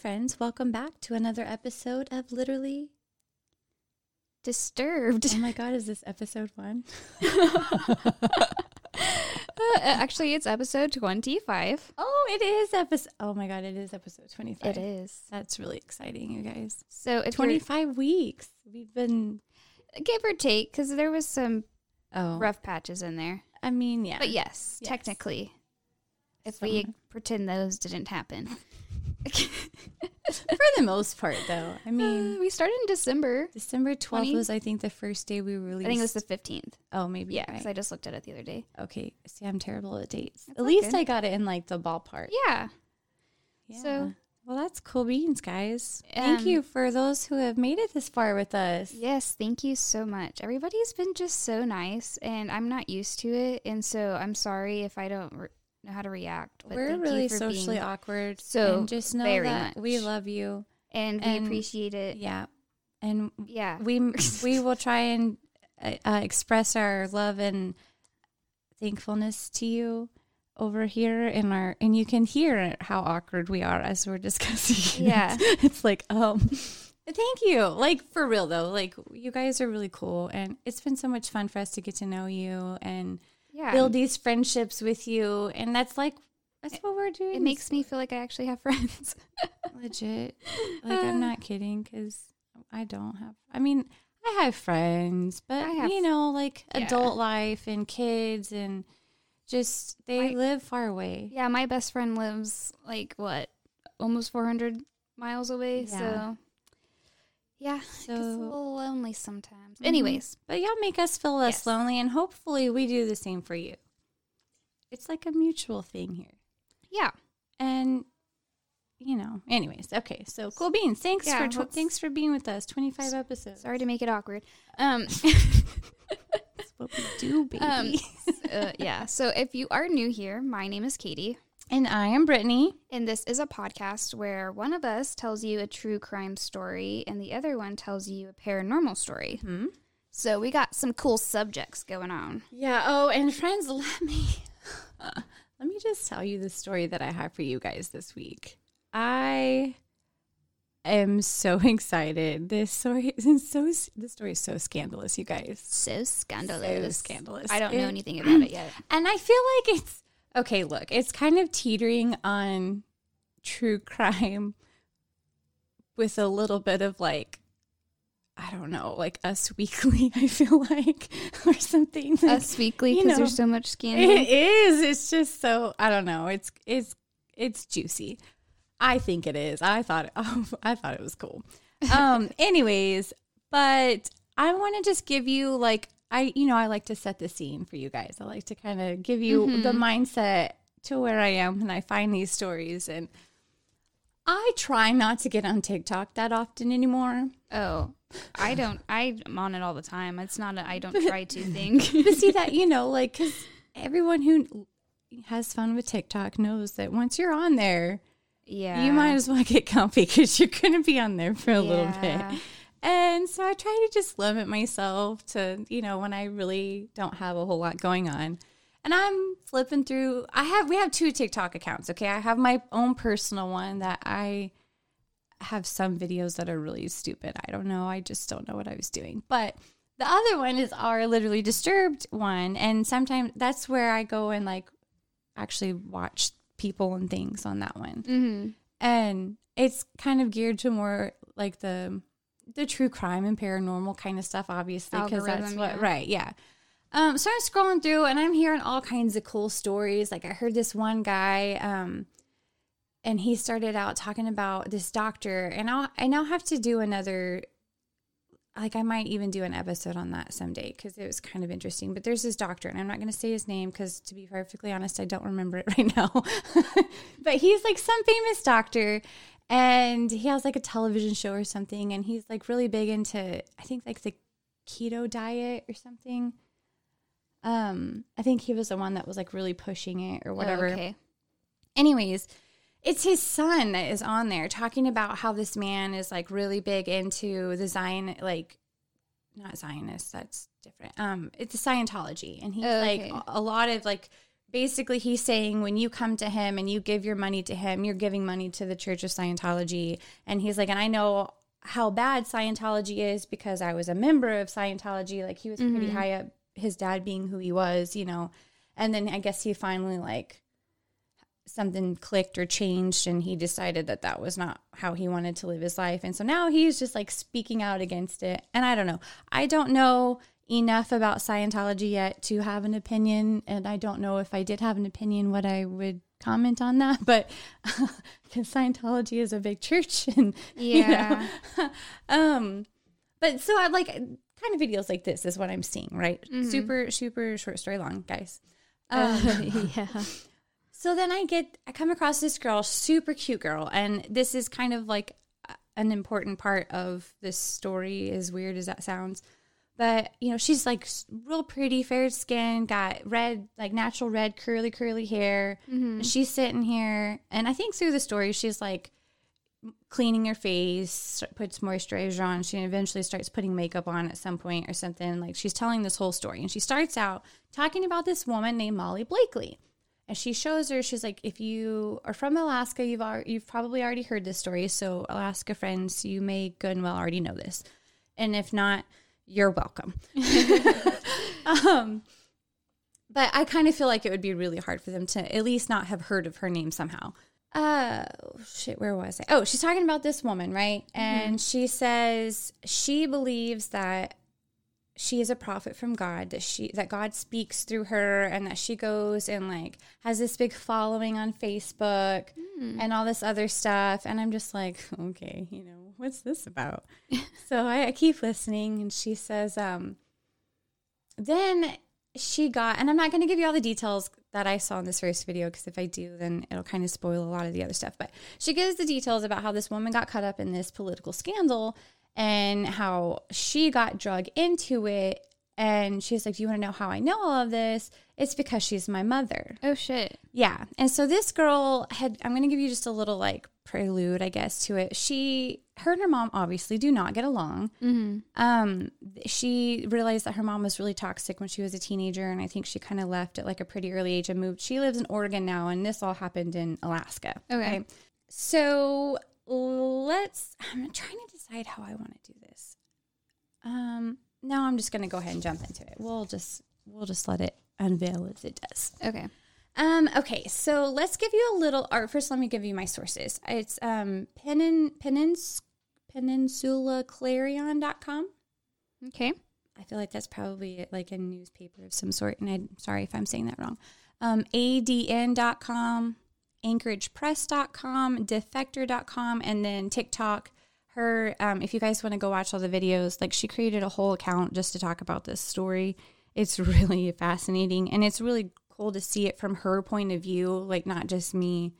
Friends. Welcome back to another episode of Literally. Disturbed. Oh my God, is this episode one? Uh, actually, it's episode 25. Oh, it is episode. Oh my God, it is episode 25. It is. That's really exciting, you guys. So if 25 weeks. We've been. give or take, because there was some Oh. rough patches in there. I mean, yeah. But yes, Yes. technically, if we pretend those didn't happen. For the most part, though. I mean, we started in December. December 12th 20? was, I think, the first day we released. I think it was the 15th. Oh, maybe. Yeah, right. because I just looked at it the other day. Okay. See, I'm terrible at dates. That's at least okay. I got it in like the ballpark. Yeah. Yeah. So- well, that's cool beans, guys. Thank Um, you for those who have made it this far with us. Yes, thank you so much. Everybody's been just so nice, and I'm not used to it, and so I'm sorry if I don't re- know how to react. But We're really socially being, awkward. so just know that we love you. and we and- appreciate it. Yeah. And Yeah, we we will try and uh, uh, express our love and thankfulness to you over here in our and you can hear how awkward we are as we're discussing it. Yeah. it's like um thank you like for real though like you guys are really cool and it's been so much fun for us to get to know you and yeah. build these friendships with you and that's like that's what we're doing it makes me feel like I actually have friends. legit like i'm not kidding because i don't have i mean i have friends but have- you know like Yeah. adult life and kids and just they live far away yeah, my best friend lives like what, almost 400 miles away. Yeah. So, yeah, it's a So- little lonely sometimes. Mhm. Anyways, but y'all make us feel less Yes. lonely and hopefully we do the same for you it's like a mutual thing here yeah, and you know anyways okay so cool beans thanks Yeah, for tw- thanks for being with us 25 episodes sorry to make it awkward. Um, that's what we do baby um, uh, yeah. So if you are new here, my name is Katie. And i am brittany And this is a podcast where one of us tells you a true crime story and the other one tells you a paranormal story. hmm So we got some cool subjects going on. Yeah. Oh, and friends, let me let me just tell you the story that I have for you guys this week. I am so excited. This story is so this story is so scandalous, you guys. So scandalous. So scandalous. I don't know anything about it yet. And I feel like it's okay. Look, it's kind of teetering on true crime with a little bit of like. I don't know, like Us Weekly, I feel like, or something. like- Us Weekly because there's so much scandal. It is. It's just so I don't know. It's it's it's juicy. I think it is. I thought oh, I thought it was cool. Um anyways, but I want to just give you like I you know, I like to set the scene for you guys. I like to kind of give you the mm-hmm. mindset to where I am when I find these stories and I try not to get on TikTok that often anymore. Oh, I don't. I'm on it all the time. It's not a I don't try to thing. but see that you know like because everyone who has fun with tiktok knows that once you're on there yeah. you might as well get comfy because you're gonna be on there for a little bit and so i try to just limit myself to you know when i really don't have a whole lot going on. And i'm flipping through i have we have two tiktok accounts okay? I have my own personal one that i have some videos that are really stupid. I don't know. I just don't know what i was doing. But the other one is our literally disturbed one. And sometimes that's where i go and like actually watch people and things on that one. Mm-hmm. and it's kind of geared to more like the the true crime and paranormal kind of stuff obviously because that's what yeah. right yeah um so i'm scrolling through and i'm hearing all kinds of cool stories like i heard this one guy um and he started out talking about this doctor and i'll i now have to do another like I might even do an episode on that someday because it was kind of interesting. But there's this doctor, and I'm not going to say his name because, to be perfectly honest, I don't remember it right now. but he's like some famous doctor, and he has like a television show or something, and he's like really big into I think like the keto diet or something. Um, I think he was the one that was like really pushing it or whatever. Oh, okay. Anyways, it's his son that is on there talking about how this man is like really big into the Zion, like not Zionist, that's different. Um, it's a Scientology, and he's Oh, like okay. a- a lot of like basically he's saying when you come to him and you give your money to him, you're giving money to the Church of Scientology. And he's like, and I know how bad Scientology is because I was a member of Scientology. Like he was pretty Mhm. high up, his dad being who he was, you know. And then I guess he finally like something clicked or changed and he decided that that was not how he wanted to live his life. And so now he's just like speaking out against it. And I don't know. I don't know enough about Scientology yet to have an opinion. And I don't know if I did have an opinion, what I would comment on that. But because Scientology is a big church and, you Yeah. know, um, but so I like kind of videos like this is what I'm seeing, right? Mhm. Super, super short story long, guys. Uh, yeah. so then I get, I come across this girl, super cute girl, and this is kind of like an important part of this story, as weird as that sounds. But, you know, she's like real pretty, fair skin, got red, like natural red, curly, curly hair. Mhm. She's sitting here, and I think through the story, she's like cleaning her face, puts moisturizer on. She eventually starts putting makeup on at some point or something. Like she's telling this whole story, and she starts out talking about this woman named Molly Blakely. And she shows her, she's like, if you are from Alaska, you've al- you've probably already heard this story. So Alaska friends, you may good and well already know this. And if not, you're welcome. um, but I kind of feel like it would be really hard for them to at least not have heard of her name somehow. Uh, shit, where was I? Oh, she's talking about this woman, right? And she says she believes that she is a prophet from God, that she that God speaks through her and that she goes and like has this big following on Facebook and all this other stuff. And I'm just like, okay, you know, what's this about? so I, I keep listening and she says, um, then she got, and I'm not going to give you all the details that I saw in this first video because if I do, then it'll kind of spoil a lot of the other stuff. But she gives the details about how this woman got caught up in this political scandal and how she got drug into it. And she's like, Do you want to know how I know all of this? It's because she's my mother. Oh shit. Yeah. And so this girl had, I'm going to give you just a little like prelude, I guess, to it. She, her and her mom obviously do not get along. Mm-hmm. Um, she realized that her mom was really toxic when she was a teenager. And I think she kind of left at like a pretty early age and moved. She lives in Oregon now. And this all happened in Alaska. Okay. So let's, I'm trying to decide how I want to do this. Um, now I'm just going to go ahead and jump into it. We'll just, we'll just let it unveil as it does. Okay. Um, okay, so let's give you a little art. First, let me give you my sources. It's um, penin, penins, peninsulaclarion.com. Okay. I feel like that's probably like a newspaper of some sort, and I'm sorry if I'm saying that wrong. Um, ADN.com, AnchoragePress.com, Defector.com, and then TikTok. Her, um, if you guys want to go watch all the videos, like she created a whole account just to talk about this story. It's really fascinating, and it's really cool to see it from her point of view, like not just me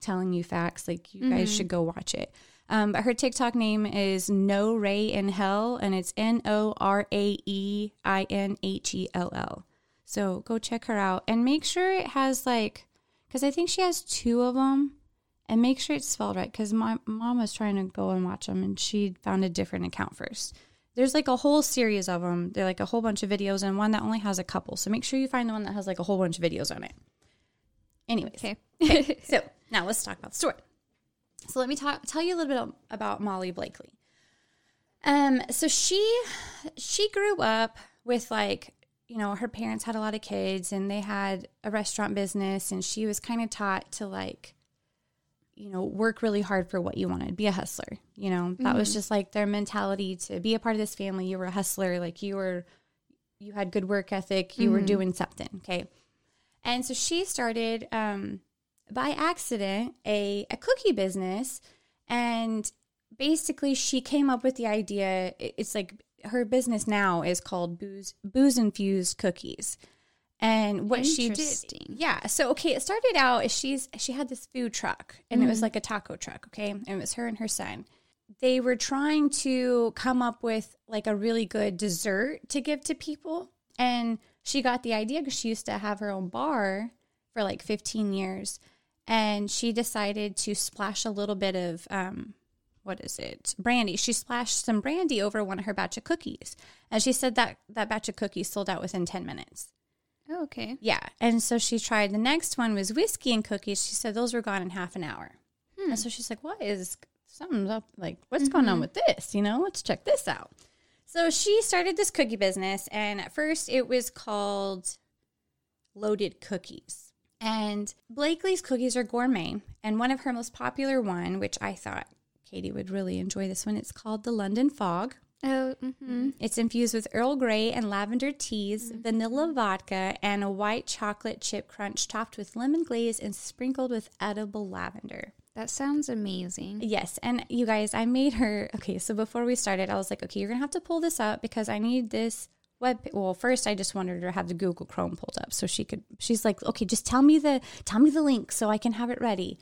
telling you facts. Like you guys should go watch it. Um, but her TikTok name is No Ray in Hell, and it's N O R A E I N H E L L. So go check her out and make sure it has like, because I think she has two of them, and make sure it's spelled right. Because my mom was trying to go and watch them, and she found a different account first. There's like a whole series of them. They're like a whole bunch of videos, and one that only has a couple. So make sure you find the one that has like a whole bunch of videos on it. Anyways, Okay. Okay, so now let's talk about the story. So let me talk, tell you a little bit about Molly Blakely. Um, so she she grew up with like you know her parents had a lot of kids and they had a restaurant business and she was kind of taught to like you know work really hard for what you wanted be a hustler you know that was just like their mentality to be a part of this family you were a hustler like you were you had good work ethic you were doing something okay and so she started um, by accident a, a cookie business. And basically, she came up with the idea. It's like her business now is called Booze, Booze Infused Cookies. And what she did, yeah. So okay, it started out as she's she had this food truck, and it was like a taco truck. Okay, and it was her and her son. They were trying to come up with like a really good dessert to give to people, and she got the idea because she used to have her own bar for like 15 years, and she decided to splash a little bit of um, what is it brandy she splashed some brandy over one of her batch of cookies and she said that that batch of cookies sold out within 10 minutes Oh, okay. Yeah. And so she tried the next one was whiskey and cookies. She said those were gone in half an hour. Hmm. And so she's like, what is something's up? Like, what's going on with this? You know, let's check this out. So she started this cookie business. And at first it was called Loaded Cookies. And Blakely's cookies are gourmet. And one of her most popular one, which I thought Katie would really enjoy this one, it's called the London Fog. Oh, mm-hmm. It's infused with Earl Grey and lavender teas, vanilla vodka, and a white chocolate chip crunch topped with lemon glaze and sprinkled with edible lavender. that sounds amazing. Yes, and you guys, I made her. Okay, so before we started, I was like, okay, you're gonna have to pull this up because I need this web. Well, first, I just wanted her to have the Google Chrome pulled up so she could. She's like, okay, just tell me the tell me the link so I can have it ready.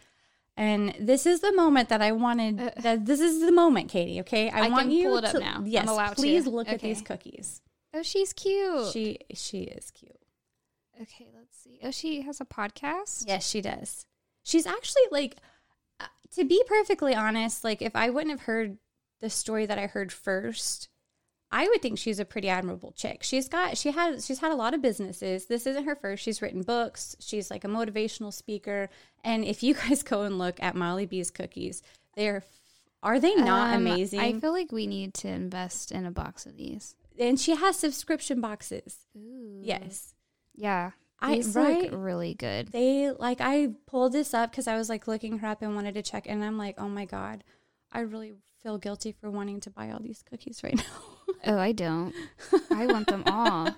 And this is the moment that I wanted. that this is the moment, Katie. Okay, Uh, I want you pull it up to, now. I'm Yes, allowed to. please look at these cookies. Oh, she's cute. She she is cute. okay, let's see. Oh, she has a podcast. Yes, she does. She's actually like, uh, to be perfectly honest, like if I wouldn't have heard the story that I heard first, I would think she's a pretty admirable chick. She's got she has she's had a lot of businesses. This isn't her first. She's written books. She's like a motivational speaker. And if you guys go and look at Molly B's cookies, they're are they not Um, amazing? I feel like we need to invest in a box of these. and she has subscription boxes. Ooh. Yes. Yeah. I- These right? look really good. they like I pulled this up because I was like looking her up and wanted to check, and I'm like, oh my god, I really feel guilty for wanting to buy all these cookies right now. Oh, I don't. I want them all.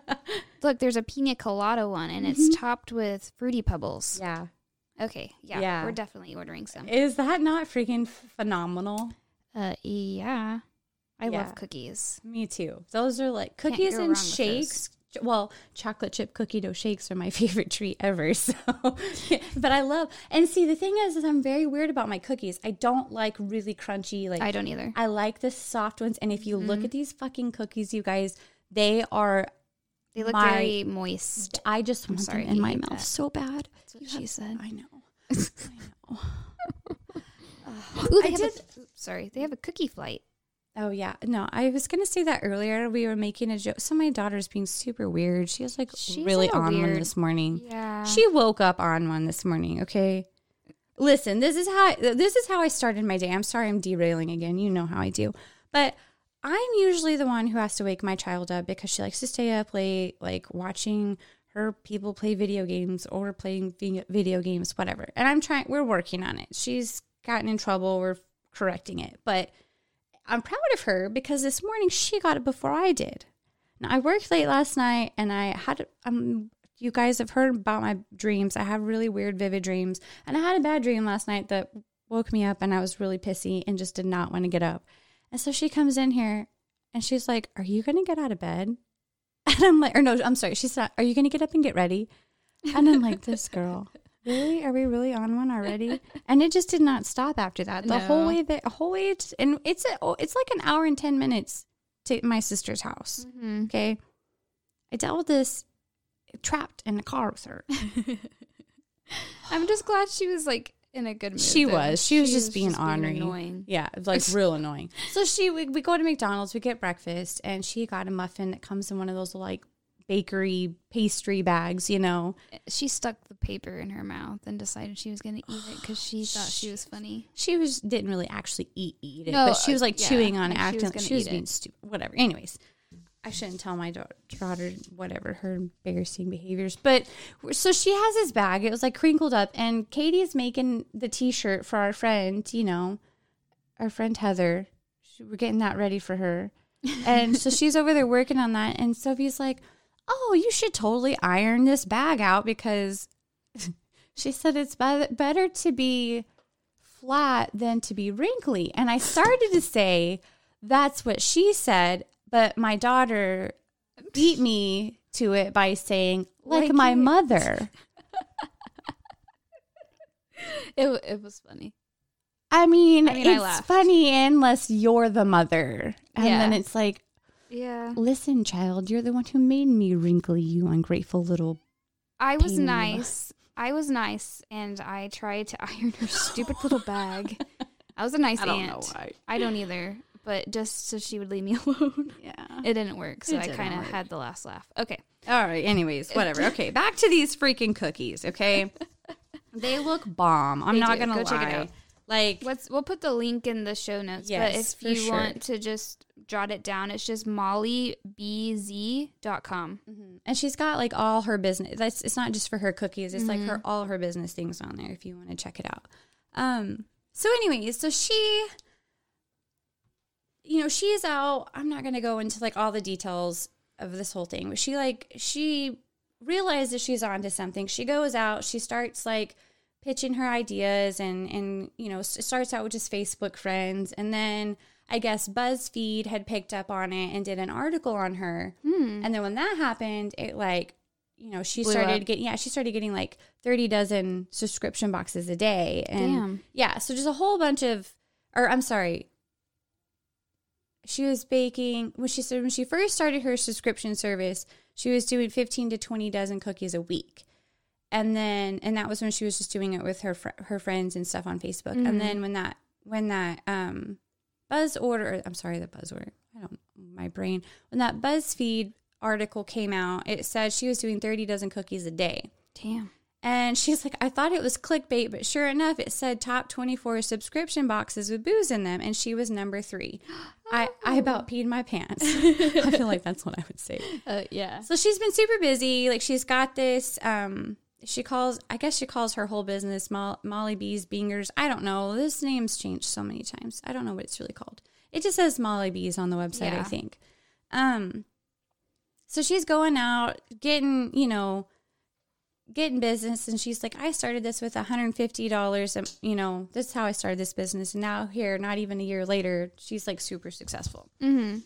Look, there's a pina colada one, and it's topped with fruity pebbles. yeah, Okay, yeah, Yeah. we're definitely ordering some. is that not freaking phenomenal? Uh, yeah, I Yeah. love cookies. Me too. Those are like cookies and shakes. Well, chocolate chip cookie dough shakes are my favorite treat ever. So, but I love and see the thing is, is I'm very weird about my cookies. I don't like really crunchy. Like I don't either. I like the soft ones. And if you Mm-hmm. look at these fucking cookies, you guys, they are They look my- very moist. I just want sorry them in my mouth that. so bad. That's what she said. I know. I know. Ooh, they I have did- A, sorry, they have a cookie flight. Oh yeah. No, I was gonna say that earlier. We were making a joke. So my daughter's being super weird. She was like She's really on one this morning. Yeah. She woke up on one this morning. Okay. Listen, this is how I, this is how I started my day. I'm sorry, I'm derailing again. You know how I do, but I'm usually the one who has to wake my child up because she likes to stay up late, like watching her people play video games or playing video games, whatever. And I'm trying. We're working on it. She's gotten in trouble. We're correcting it, but I'm proud of her because this morning she got it before I did. Now I worked late last night and I had um you guys have heard about my dreams. I have really weird vivid dreams. And I had a bad dream last night that woke me up and I was really pissy and just did not want to get up. And so she comes in here and she's like, "Are you going to get out of bed?" And I'm like, or no, I'm sorry. She's not, "Are you going to get up and get ready?" And I'm like, "This girl Really? Are we really on one already? And it just did not stop after that. The whole way that whole way it's and it's a, oh, it's like an hour and ten minutes to my sister's house. Mm-hmm. Okay. I dealt with this trapped in the car with her. I'm just glad she was like in a good mood. She though. was. She was just being ornery. annoying. Yeah, like real annoying. So she we, we go to McDonald's, we get breakfast, and she got a muffin that comes in one of those like bakery pastry bags, you know. She stuck the paper in her mouth and decided she was going to eat it because she thought she was funny. She was didn't really actually eat eat it, No, but she was like uh, yeah, chewing on it, like she was acting she was being it. stupid. Whatever. Anyways, I shouldn't tell my daughter, daughter whatever her embarrassing behaviors. But so she has this bag. It was like crinkled up, and Katie is making the T-shirt for our friend. You know, our friend Heather. She, we're getting that ready for her, and so she's over there working on that. And Sophie's like, "Oh, you should totally iron this bag out because." She said it's better to be flat than to be wrinkly. And I started to say, that's what she said. But my daughter beat me to it by saying, like, Like my you. mother. It, it was funny. I mean, I mean, it's laughed. funny unless you're the mother. And Yeah. then it's like, Yeah. listen, child, you're the one who made me wrinkly, you ungrateful little. I was Pain in the butt. nice. I was nice and I tried to iron her stupid little bag. I was a nice aunt. why. I don't either. but just so she would leave me alone. Yeah. It didn't work, so It I kind of had the last laugh. Okay. All right. Anyways, whatever. Okay, back to these freaking cookies. Okay, they look bomb. I'm They not do. gonna Go check it lie. Like, What's we'll put the link in the show notes, Yes, but if you sure. want to just jot it down, it's just mollybz.com. and she's got like all her business. That's it's not just for her cookies. It's like her Mm-hmm. all her business things on there. If you want to check it out. Um. So, anyways, so she, you know, she's out. I'm not gonna go into like all the details of this whole thing, but she like she realizes she's onto something. She goes out. She starts like pitching her ideas and and you know starts out with just Facebook friends and then I guess BuzzFeed had picked up on it and did an article on her. Hmm. And then when that happened, it like you know she Blew started up. getting yeah she started getting like 30 dozen subscription boxes a day and Damn. yeah so just a whole bunch of or I'm sorry she was baking when she said when she first started her subscription service she was doing 15 to 20 dozen cookies a week and then and that was when she was just doing it with her fr- her friends and stuff on Facebook and then when that when that um buzz order I'm sorry the buzz order I don't my brain when that BuzzFeed article came out it said she was doing 30 dozen cookies a day Damn. and she's like, I thought it was clickbait, but sure enough, it said top 24 subscription boxes with booze in them. And she was number three. I, I about peed my pants. I feel like that's what I would say. Uh, yeah. So she's been super busy. Like she's got this, um, she calls, I guess she calls her whole business Mo- Molly B's Bingers. I don't know. This name's changed so many times. I don't know what it's really called. It just says Molly B's on the website, I think. Um, so she's going out, getting, you know, getting business and she's like i started this with $150 and you know this is how i started this business and now here not even a year later she's like super successful Mm-hmm.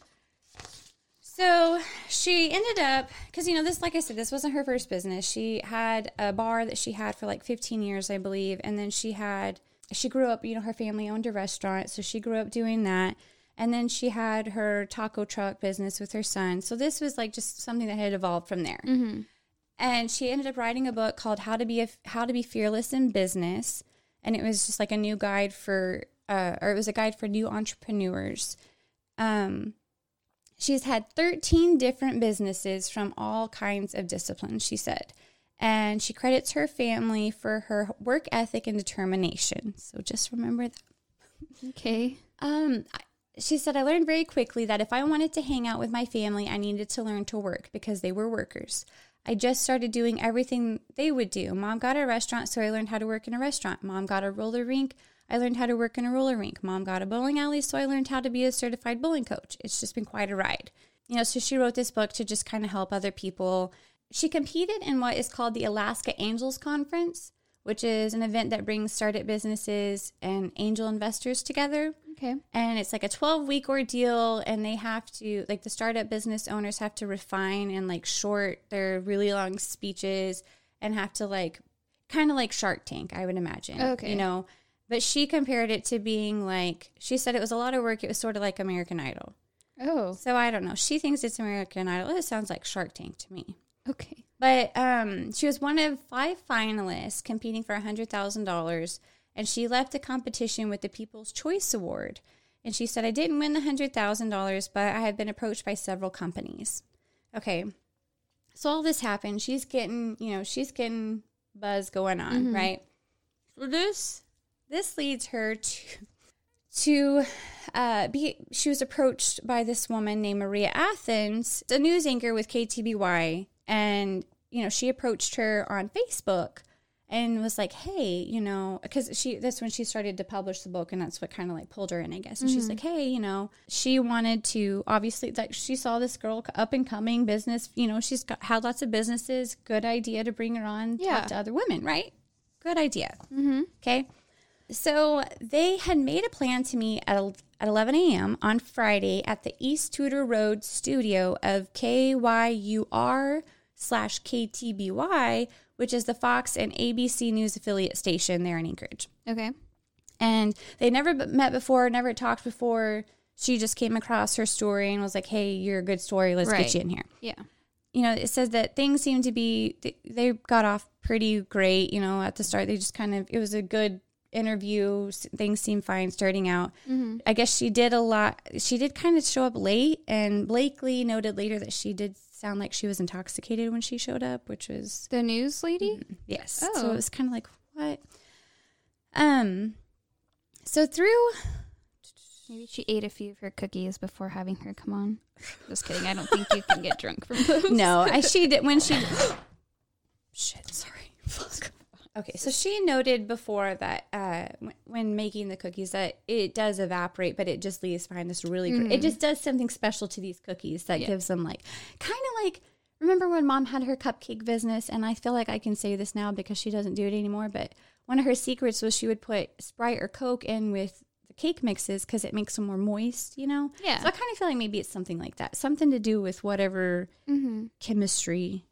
So she ended up because you know this like i said this wasn't her first business. She had a bar that she had for like 15 years i believe and then she had she grew up you know her family owned a restaurant so she grew up doing that. And then she had her taco truck business with her son. So this was like just something that had evolved from there. Mm-hmm. and she ended up writing a book called how to be a, how to be fearless in business. And it was just like a new guide for uh, or it was a guide for new entrepreneurs. Um, she's had 13 different businesses from all kinds of disciplines she said and she credits her family for her work ethic and determination so just remember that Okay. um, she said, I learned very quickly that if I wanted to hang out with my family, I needed to learn to work because they were workers. I just started doing everything they would do. Mom got a restaurant, so I learned how to work in a restaurant. Mom got a roller rink. I learned how to work in a roller rink. Mom got a bowling alley, so I learned how to be a certified bowling coach. It's just been quite a ride. You know, so she wrote this book to just kind of help other people. She competed in what is called the Alaska Angels Conference, which is an event that brings startup businesses and angel investors together Okay. and it's like a 12 week ordeal and they have to like the startup business owners have to refine and like short their really long speeches and have to like kind of like shark tank i would imagine Okay. you know but she compared it to being like she said it was a lot of work it was sort of like american idol Oh. so i don't know she thinks it's american idol it sounds like shark tank to me Okay. but um, she was one of five finalists competing for $100,000, and she left the competition with the People's Choice Award. And she said, I didn't win the $100,000, but I have been approached by several companies. Okay. So all this happened. She's getting, you know, she's getting buzz going on, right? So this this leads her to to uh, be. She was approached by this woman named Maria Athens, a news anchor with KTBY, and you know she approached her on Facebook and was like, "Hey, you know," because she that's when she started to publish the book, and that's what kind of like pulled her in, I guess. And she's like, "Hey, you know," she wanted to obviously like she saw this girl up and coming business. You know, she's got had lots of businesses. Good idea to bring her on, Yeah. talk to other women, right? Good idea. Mm-hmm. Okay. So they had made a plan to meet at, at 11 a.m. on Friday at the East Tudor Road studio of KYUR slash KTBY, which is the Fox and ABC News affiliate station there in Anchorage. Okay. And they never met before, never talked before. She just came across her story and was like, hey, you're a good story. Let's Right. get you in here Yeah. you know, it says that things seem to be, they, they got off pretty great, you know, at the start. They just kind of, it was a good interview. Things seemed fine starting out. I guess she did a lot. She did kind of show up late, and Blakely noted later that she did sound like she was intoxicated when she showed up, which was The news lady? yes. So Oh. it was kind of like what? Um. So through Maybe she ate a few of her cookies before having her come on. Just kidding. I don't think you can get drunk from those. no, I she did when she. Shit, sorry. Fuck. Okay, so she noted before that uh, when, making the cookies that it does evaporate, but it just leaves behind this really. gr- It just does something special to these cookies that Yeah. gives them like kind of like. Remember when mom had her cupcake business, and I feel like I can say this now because she doesn't do it anymore. But one of her secrets was she would put Sprite or Coke in with the cake mixes because it makes them more moist. You know. Yeah. So I kind of feel like maybe it's something like that, something to do with whatever Mm-hmm. chemistry,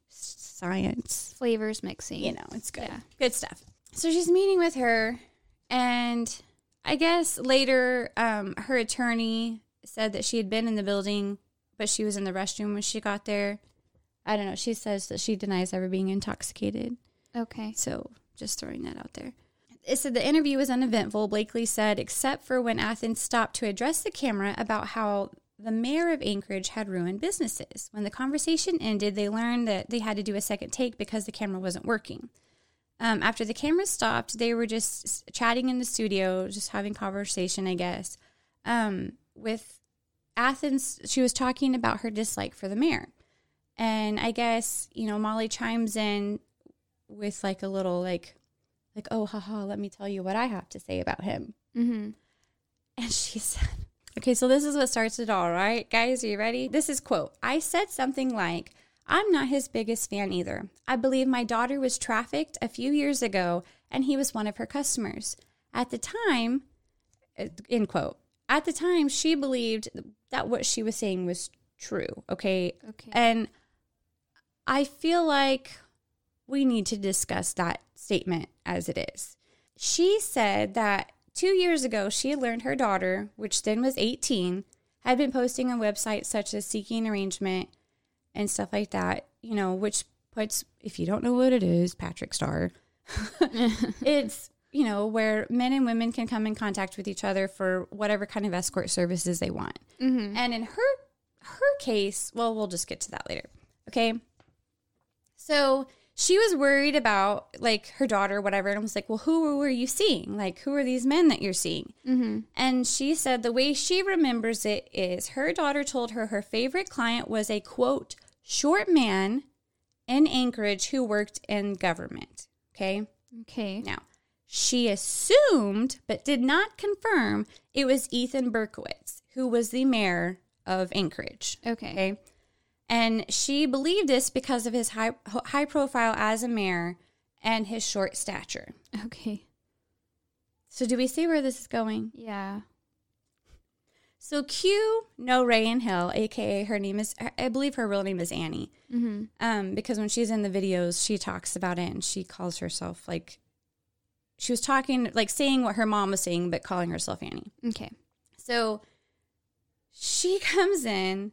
science. Flavors mixing. You know, it's good. Yeah. Good stuff. So she's meeting with her, and I guess later um, her attorney said that she had been in the building, but she was in the restroom when she got there. I don't know. She says that she denies ever being intoxicated. Okay. So just throwing that out there. It said the interview was uneventful, Blakely said, except for when Athens stopped to address the camera about how the mayor of Anchorage had ruined businesses. When the conversation ended, they learned that they had to do a second take because the camera wasn't working. Um, after the camera stopped, they were just chatting in the studio, just having conversation, I guess. Um, with Athens, she was talking about her dislike for the mayor. And I guess, you know, Molly chimes in with like a little like like oh haha let me tell you what i have to say about him Mm-hmm. and she said okay so this is what starts it all right? Guys are you ready? This is quote i said something like i'm not his biggest fan either. I believe my daughter was trafficked a few years ago and he was one of her customers at the time uh, end quote at the time she believed that what she was saying was true okay? Okay. and I feel like we need to discuss that statement as it is. She said that two years ago, she had learned her daughter, which then was 18, had been posting on websites such as Seeking Arrangement and stuff like that, you know, which puts, if you don't know what it is, Patrick Star, it's, you know, where men and women can come in contact with each other for whatever kind of escort services they want. mm-hmm. And in her her case, well, we'll just get to that later. Okay. So she was worried about like her daughter, whatever, and was like, Well, who were you seeing? Like, who are these men that you're seeing? Mm-hmm. And she said the way she remembers it is her daughter told her her favorite client was a quote, short man in Anchorage who worked in government. Okay. Okay. Now, she assumed, but did not confirm, it was Ethan Berkowitz, who was the mayor of Anchorage. Okay. Okay. And she believed this because of his high, high profile as a mayor and his short stature. Okay. So, do we see where this is going? Yeah. So, Q, No Ray and Hill, aka her name is, I believe her real name is Annie. Mm-hmm. Um, because when she's in the videos, she talks about it and she calls herself like, she was talking, like saying what her mom was saying, but calling herself Annie. Okay. So she comes in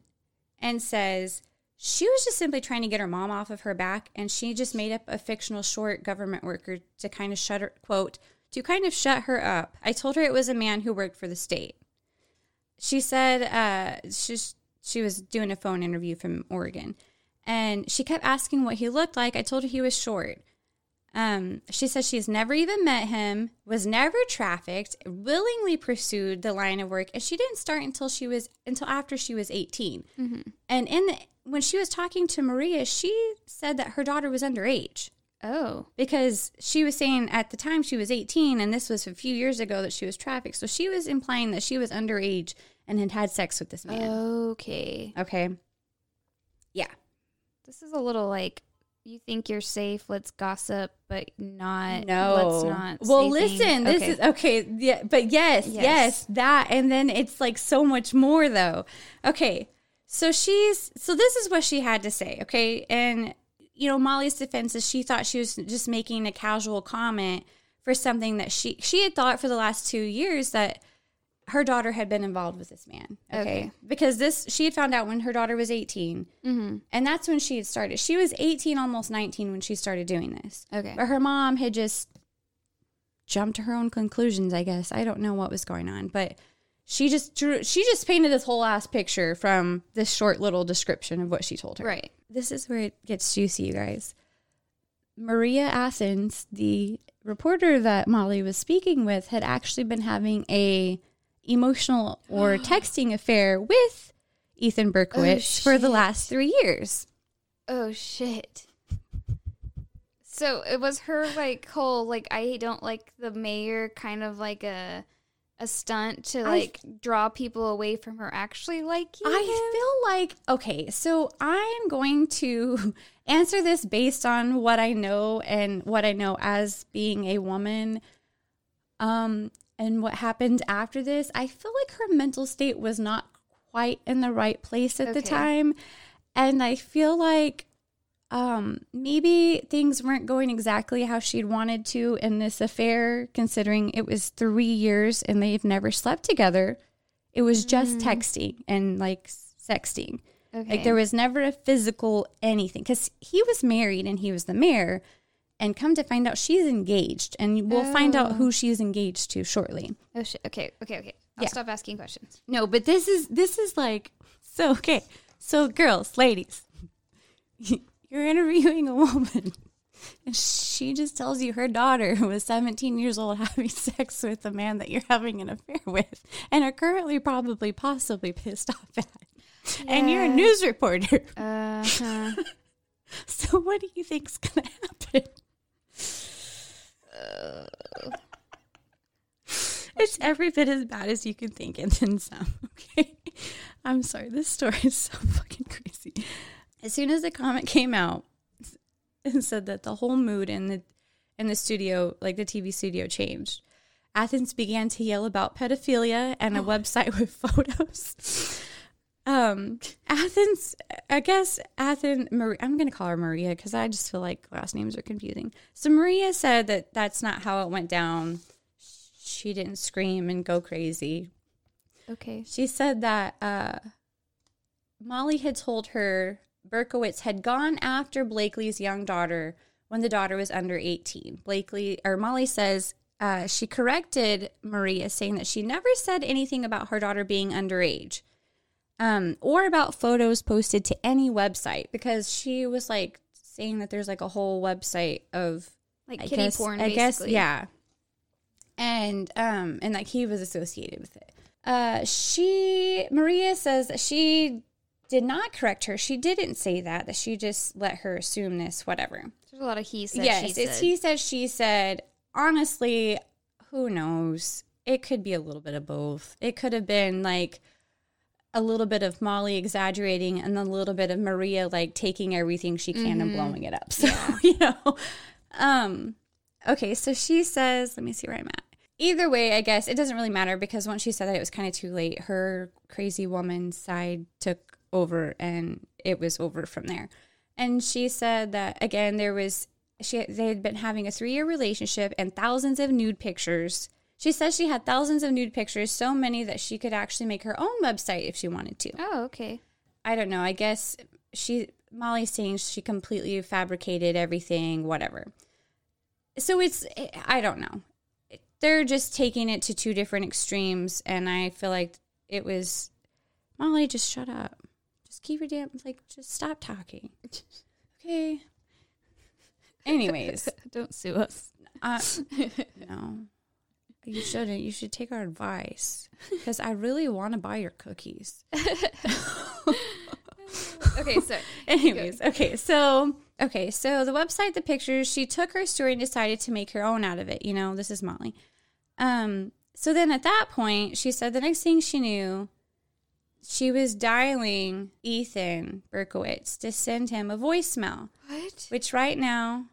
and says she was just simply trying to get her mom off of her back, and she just made up a fictional short government worker to kind of shut her, quote, to kind of shut her up. I told her it was a man who worked for the state. She said uh, she's, she was doing a phone interview from Oregon, and she kept asking what he looked like. I told her he was short. Um, she says she's never even met him, was never trafficked, willingly pursued the line of work, and she didn't start until she was until after she was 18. Mm-hmm. And in the, when she was talking to Maria, she said that her daughter was underage Oh. because she was saying at the time she was 18, and this was a few years ago that she was trafficked. So she was implying that she was underage and had had sex with this man. Okay. Okay. Yeah. This is a little like you think you're safe. Let's gossip, but not. No. Let's not. Well, listen. things. This Okay. is okay. Yeah, but yes, yes, Yes. that, and then it's like so much more though. Okay, so she's so this is what she had to say. Okay, and you know Molly's defense is she thought she was just making a casual comment for something that she she had thought for the last two years that her daughter had been involved with this man. Okay, Okay. because this she had found out when her daughter was eighteen. Mm-hmm. And that's when she had started. She was 18, almost 19 when she started doing this. Okay. But her mom had just jumped to her own conclusions, I guess. I don't know what was going on, but she just drew she just painted this whole ass picture from this short little description of what she told her. Right. This is where it gets juicy, you guys. Maria Athens, the reporter that Molly was speaking with, had actually been having a emotional or texting affair with Ethan Berkowitz for the last three years. Oh shit. So it was her like whole like I don't like the mayor kind of like a a stunt to I- like draw people away from her actually liking him. I feel like okay, so I'm going to answer this based on what I know and what I know as being a woman. Um and what happened after this, I feel like her mental state was not quite in the right place at the time. And I feel like um maybe things weren't going exactly how she'd wanted to in this affair considering it was 3 years and they've never slept together. It was just texting and like sexting. okay. Like there was never a physical anything because he was married and he was the mayor. And come to find out, she's engaged, and we'll find out Oh. who she's engaged to shortly. Oh shit. Okay, okay, okay. I'll Yeah. stop asking questions. No, but this is this is like so okay. So girls, ladies, you're interviewing a woman, and she just tells you her daughter was 17 years old having sex with a man that you're having an affair with, and are currently probably possibly pissed off at. And you're a news reporter. Uh huh. So what do you think's gonna happen? It's every bit as bad as you can think, and then some. Okay, I'm sorry. This story is so fucking crazy. As soon as the comment came out and said that the whole mood in the in the studio, like the TV studio, changed, Athens began to yell about pedophilia and a oh. website with photos. Um, Athens, I guess Athens, Maria, I'm going to call her Maria because I just feel like last names are confusing. So Maria said that that's not how it went down. She didn't scream and go crazy. Okay. She said that uh, Molly had told her Berkowitz had gone after Blakely's young daughter when the daughter was under 18. Blakely, or Molly says uh, she corrected Maria, saying that she never said anything about her daughter being underage um, or about photos posted to any website because she was like saying that there's like a whole website of Like I kitty guess, porn, I guess, yeah. And um, and like he was associated with it. Uh, she Maria says that she did not correct her. She didn't say that. That she just let her assume this. Whatever. There's a lot of he said. yes, she it's said. he said. She said. Honestly, who knows? It could be a little bit of both. It could have been like a little bit of Molly exaggerating and a little bit of Maria like taking everything she can Mm-hmm. and blowing it up. So, you know. Um okay, so she says, let me see where I'm at. Either way, I guess it doesn't really matter because once she said that it was kind of too late, her crazy woman side took over and it was over from there. And she said that again there was she they had been having a 3-year relationship and thousands of nude pictures. She says she had thousands of nude pictures, so many that she could actually make her own website if she wanted to. Oh, okay. I don't know. I guess she Molly's saying she completely fabricated everything, whatever. So it's I don't know. They're just taking it to two different extremes, and I feel like it was Molly. Just shut up. Just keep your damn like. Just stop talking. Okay. Anyways, Don't sue us. uh, no, you shouldn't. You should take our advice because I really want to buy your cookies. Okay, so Anyways, okay, so okay, so the website, the pictures, she took her story and decided to make her own out of it. You know, this is Molly. Um, so then at that point, she said the next thing she knew, she was dialing Ethan Berkowitz to send him a voicemail. what? Which right now,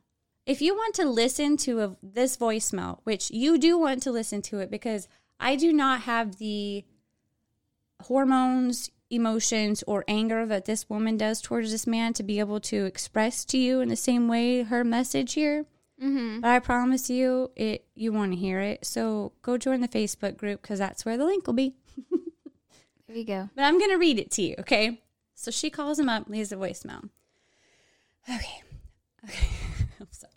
if you want to listen to a, this voicemail, which you do want to listen to it because I do not have the hormones, emotions, or anger that this woman does towards this man to be able to express to you in the same way her message here. Mm-hmm. But I promise you, it you want to hear it. So go join the Facebook group because that's where the link will be. There you go. But I'm going to read it to you, okay? So she calls him up, leaves a voicemail. Okay. Okay. I'm sorry.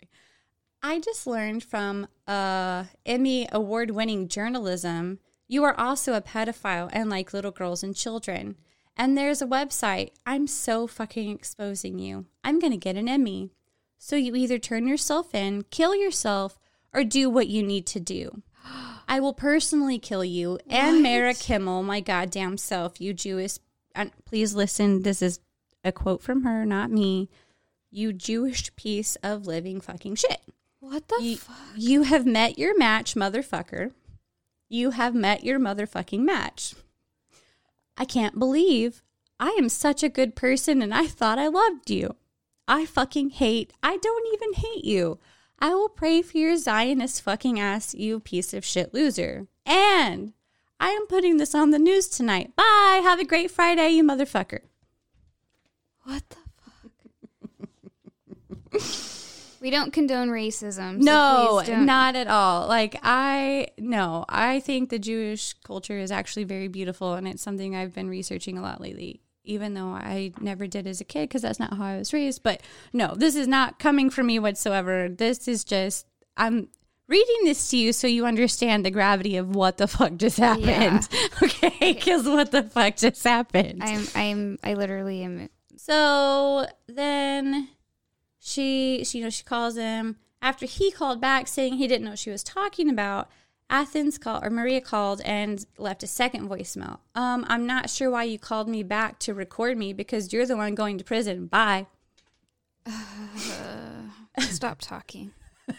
I just learned from uh, Emmy award winning journalism, you are also a pedophile and like little girls and children. And there's a website. I'm so fucking exposing you. I'm going to get an Emmy. So you either turn yourself in, kill yourself, or do what you need to do. I will personally kill you and Mara Kimmel, my goddamn self, you Jewish. And please listen. This is a quote from her, not me. You Jewish piece of living fucking shit. What the You, fuck? you have met your match, motherfucker. You have met your motherfucking match. I can't believe I am such a good person and I thought I loved you. I fucking hate, I don't even hate you. I will pray for your Zionist fucking ass, you piece of shit loser. And I am putting this on the news tonight. Bye. Have a great Friday, you motherfucker. What the fuck? we don't condone racism. so No, not at all. Like I no, I think the Jewish culture is actually very beautiful and it's something I've been researching a lot lately. Even though I never did as a kid because that's not how I was raised. But no, this is not coming from me whatsoever. This is just I'm reading this to you so you understand the gravity of what the fuck just happened. Okay, because what the fuck just happened. I'm I'm I literally am So then she, she, you know, she calls him after he called back saying he didn't know what she was talking about. Athens called or Maria called and left a second voicemail. Um, I'm not sure why you called me back to record me because you're the one going to prison. Bye. stop talking.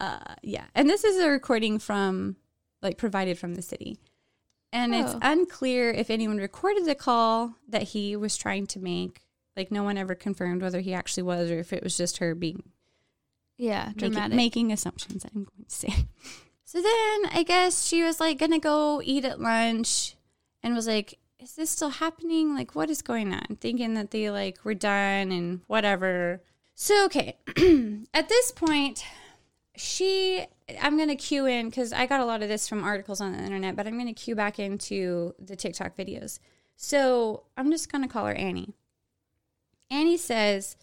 Uh, yeah, and this is a recording from like provided from the city, and it's Oh. unclear if anyone recorded the call that he was trying to make. Like no one ever confirmed whether he actually was or if it was just her being Yeah, making, dramatic. making assumptions. I'm going to say. So then I guess she was like gonna go eat at lunch, and was like, "Is this still happening? Like, what is going on?" Thinking that they like were done and whatever. So okay, at this point, she. I'm gonna cue in because I got a lot of this from articles on the internet, but I'm gonna cue back into the TikTok videos. So I'm just gonna call her Annie. Annie says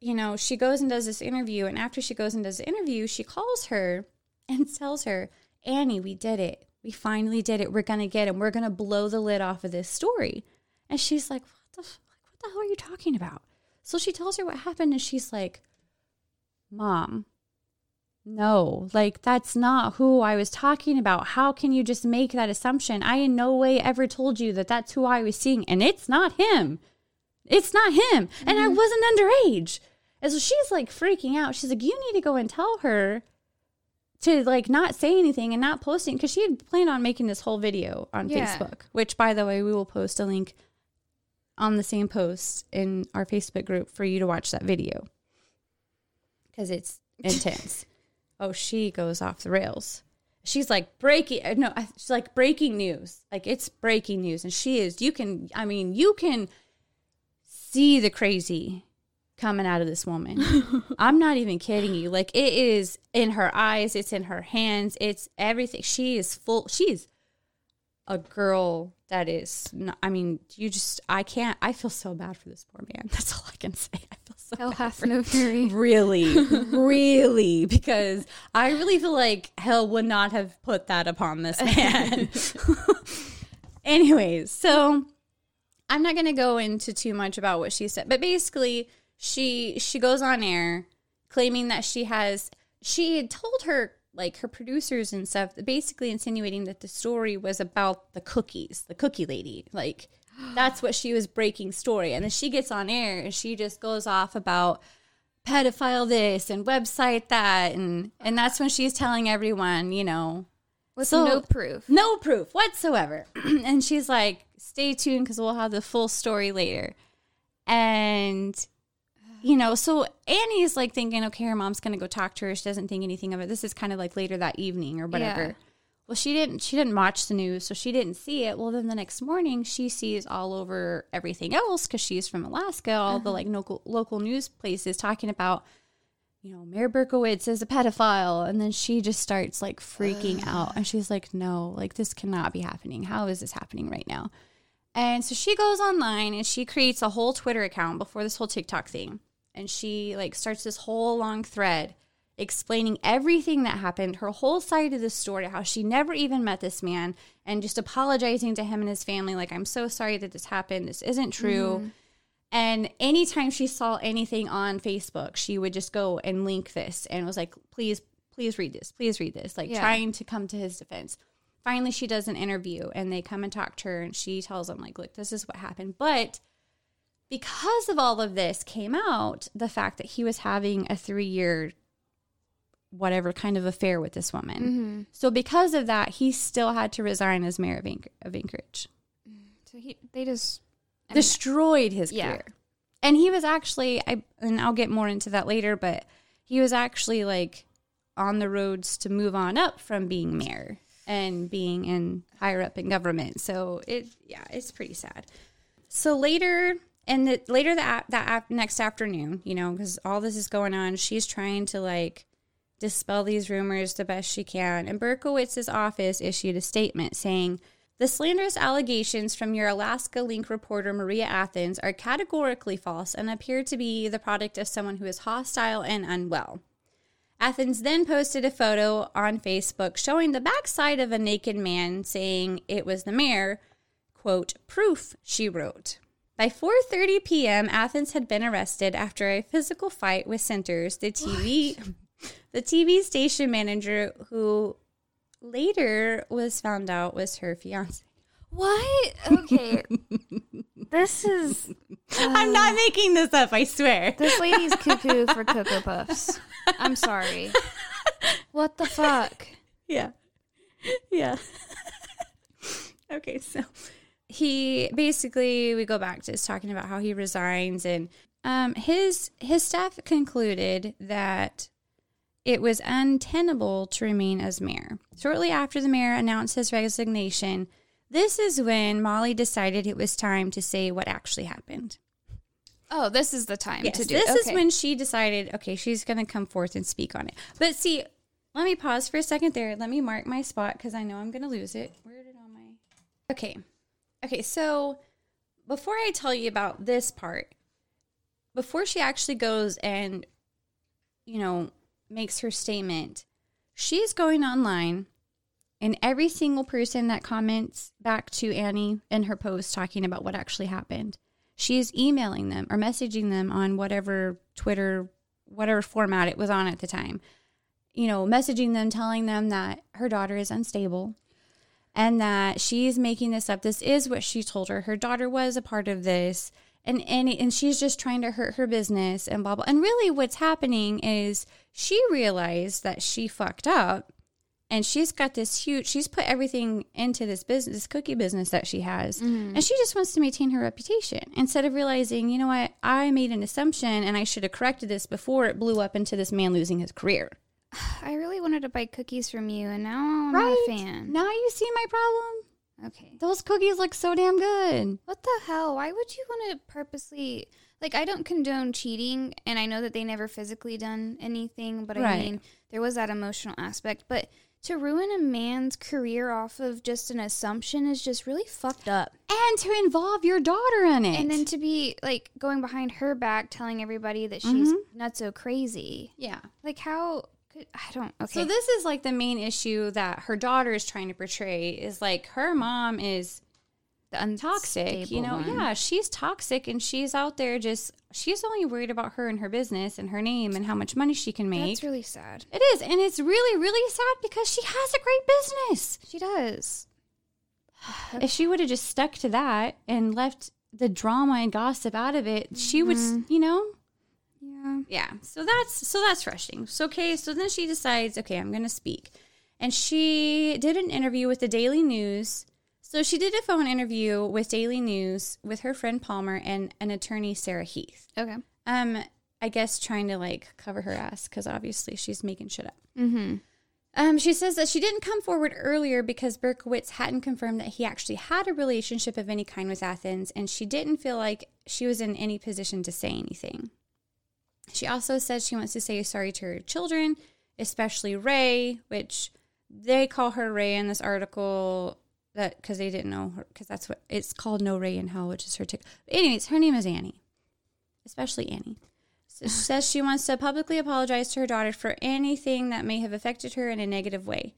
you know, she goes and does this interview, and after she goes and does the interview, she calls her and tells her, Annie, we did it. We finally did it. We're gonna get him. We're gonna blow the lid off of this story. And she's like, What the f- what the hell are you talking about? So she tells her what happened, and she's like, Mom, no, like that's not who I was talking about. How can you just make that assumption? I in no way ever told you that that's who I was seeing, and it's not him. It's not him. And I mm-hmm. wasn't underage. And so she's like freaking out. She's like, You need to go and tell her to like not say anything and not posting because she had planned on making this whole video on Yeah. Facebook, which by the way, we will post a link on the same post in our Facebook group for you to watch that video because it's intense. oh, she goes off the rails. She's like breaking, no, she's like breaking news. Like it's breaking news. And she is, you can, I mean, you can see the crazy coming out of this woman. I'm not even kidding you. Like it is in her eyes, it's in her hands, it's everything. She is full, she's a girl that is, not, I mean, you just, I can't, I feel so bad for this poor man. That's all I can say. I feel so Hell hath for no fury. Really, really, because I really feel like hell would not have put that upon this man. Anyways, so I'm not going to go into too much about what she said, but basically, she she goes on air claiming that she has she had told her like her producers and stuff, basically insinuating that the story was about the cookies, the cookie lady, like. That's what she was breaking story. And then she gets on air and she just goes off about pedophile this and website that and and that's when she's telling everyone, you know, With So- no proof. no proof whatsoever. and she's like, stay tuned because we'll have the full story later. And, you know, so Annie is like thinking, okay, her mom's going to go talk to her. She doesn't think anything of it. This is kind of like later that evening or whatever. Yeah. Well, she didn't. She didn't watch the news, so she didn't see it. Well, then the next morning, she sees all over everything else because she's from Alaska. All uh-huh. the like local local news places talking about you know, Mayor Berkowitz is a pedophile. And then she just starts like freaking out. And she's like, no, like this cannot be happening. How is this happening right now? And so she goes online and she creates a whole Twitter account before this whole TikTok thing. and she like starts this whole long thread explaining everything that happened, her whole side of the story, how she never even met this man, and just apologizing to him and his family, like, I'm so sorry that this happened. This isn't true. Mm-hmm. And anytime she saw anything on Facebook, she would just go and link this and was like, please, please read this, please read this, like Yeah. trying to come to his defense. Finally, she does an interview and they come and talk to her and she tells them, like, look, this is what happened. But because of all of this came out, the fact that he was having a three year whatever kind of affair with this woman. Mm-hmm. So because of that, he still had to resign as mayor of, Anch- of Anchorage. So he, they just I mean, Destroyed his yeah. career. And he was actually I and I'll get more into that later, but he was actually like on the roads to move on up from being mayor and being in higher up in government. So it yeah, it's pretty sad. So later and the, later that that next afternoon, you know, because all this is going on, she's trying to like dispel these rumors the best she can. And Berkowitz's office issued a statement saying, the slanderous allegations from your Alaska Link reporter Maria Athens are categorically false and appear to be the product of someone who is hostile and unwell. Athens then posted a photo on Facebook showing the backside of a naked man saying it was the mayor, quote, proof, she wrote. By 4:30 p.m., Athens had been arrested after a physical fight with Centers, the TV the TV station manager who later was found out was her fiance. What? Okay. this is I'm not making this up, I swear. this lady's cuckoo for Cocoa Puffs. I'm sorry. What the fuck? Yeah. Yeah. okay, so he basically we go back to just talking about how he resigns and um his his staff concluded that it was untenable to remain as mayor. Shortly after the mayor announced his resignation, this is when Molly decided it was time to say what actually happened. Oh, this is the time Yes, to do. this is when she decided, okay, she's going to come forth and speak on it. But see, let me pause for a second there. Let me mark my spot because I know I'm going to lose it. Where did all my. Okay. Okay, so before I tell you about this part, before she actually goes and, you know, makes her statement, she's going online and every single person that comments back to Annie in her post talking about what actually happened, she is emailing them or messaging them on whatever Twitter, whatever format it was on at the time. You know, messaging them, telling them that her daughter is unstable and that she's making this up. This is what she told her. Her daughter was a part of this. And, and and she's just trying to hurt her business and blah blah. And really, what's happening is she realized that she fucked up, and she's got this huge. She's put everything into this business, this cookie business that she has, mm-hmm. and she just wants to maintain her reputation instead of realizing, you know what, I made an assumption, and I should have corrected this before it blew up into this man losing his career. I really wanted to buy cookies from you, and now I'm right not a fan. now, you see my problem. Okay. Those cookies look so damn good. What the hell? Why would you want to purposely like I don't condone cheating and I know that they never physically done anything, but I mean there was that emotional aspect, but to ruin a man's career off of just an assumption is just really fucked up. And to involve your daughter in it. And then to be like going behind her back telling everybody that she's Mm-hmm. not so crazy. yeah. Like how I don't okay. So this is like the main issue that her daughter is trying to portray is like her mom is the un- toxic, you know. one. Yeah, she's toxic and she's out there just she's only worried about her and her business and her name and how much money she can make. That's really sad. it is, and it's really really sad because she has a great business. She does. If she would have just stuck to that and left the drama and gossip out of it, she would, mm-hmm. you know, Yeah. yeah so that's so that's frustrating so okay so then she decides okay i'm gonna speak and she did an interview with the daily news so she did a phone interview with daily news with her friend palmer and an attorney sarah heath Okay. um i guess trying to like cover her ass because obviously she's making shit up Mm-hmm. um, she says that she didn't come forward earlier because Berkowitz hadn't confirmed that he actually had a relationship of any kind with Athens, and she didn't feel like she was in any position to say anything. She also says she wants to say sorry to her children, especially Ray, which they call her Ray in this article that because they didn't know her because that's what it's called. No Ray in Hell, which is her tick. Anyways, her name is Annie, especially Annie. She says she wants to publicly apologize to her daughter for anything that may have affected her in a negative way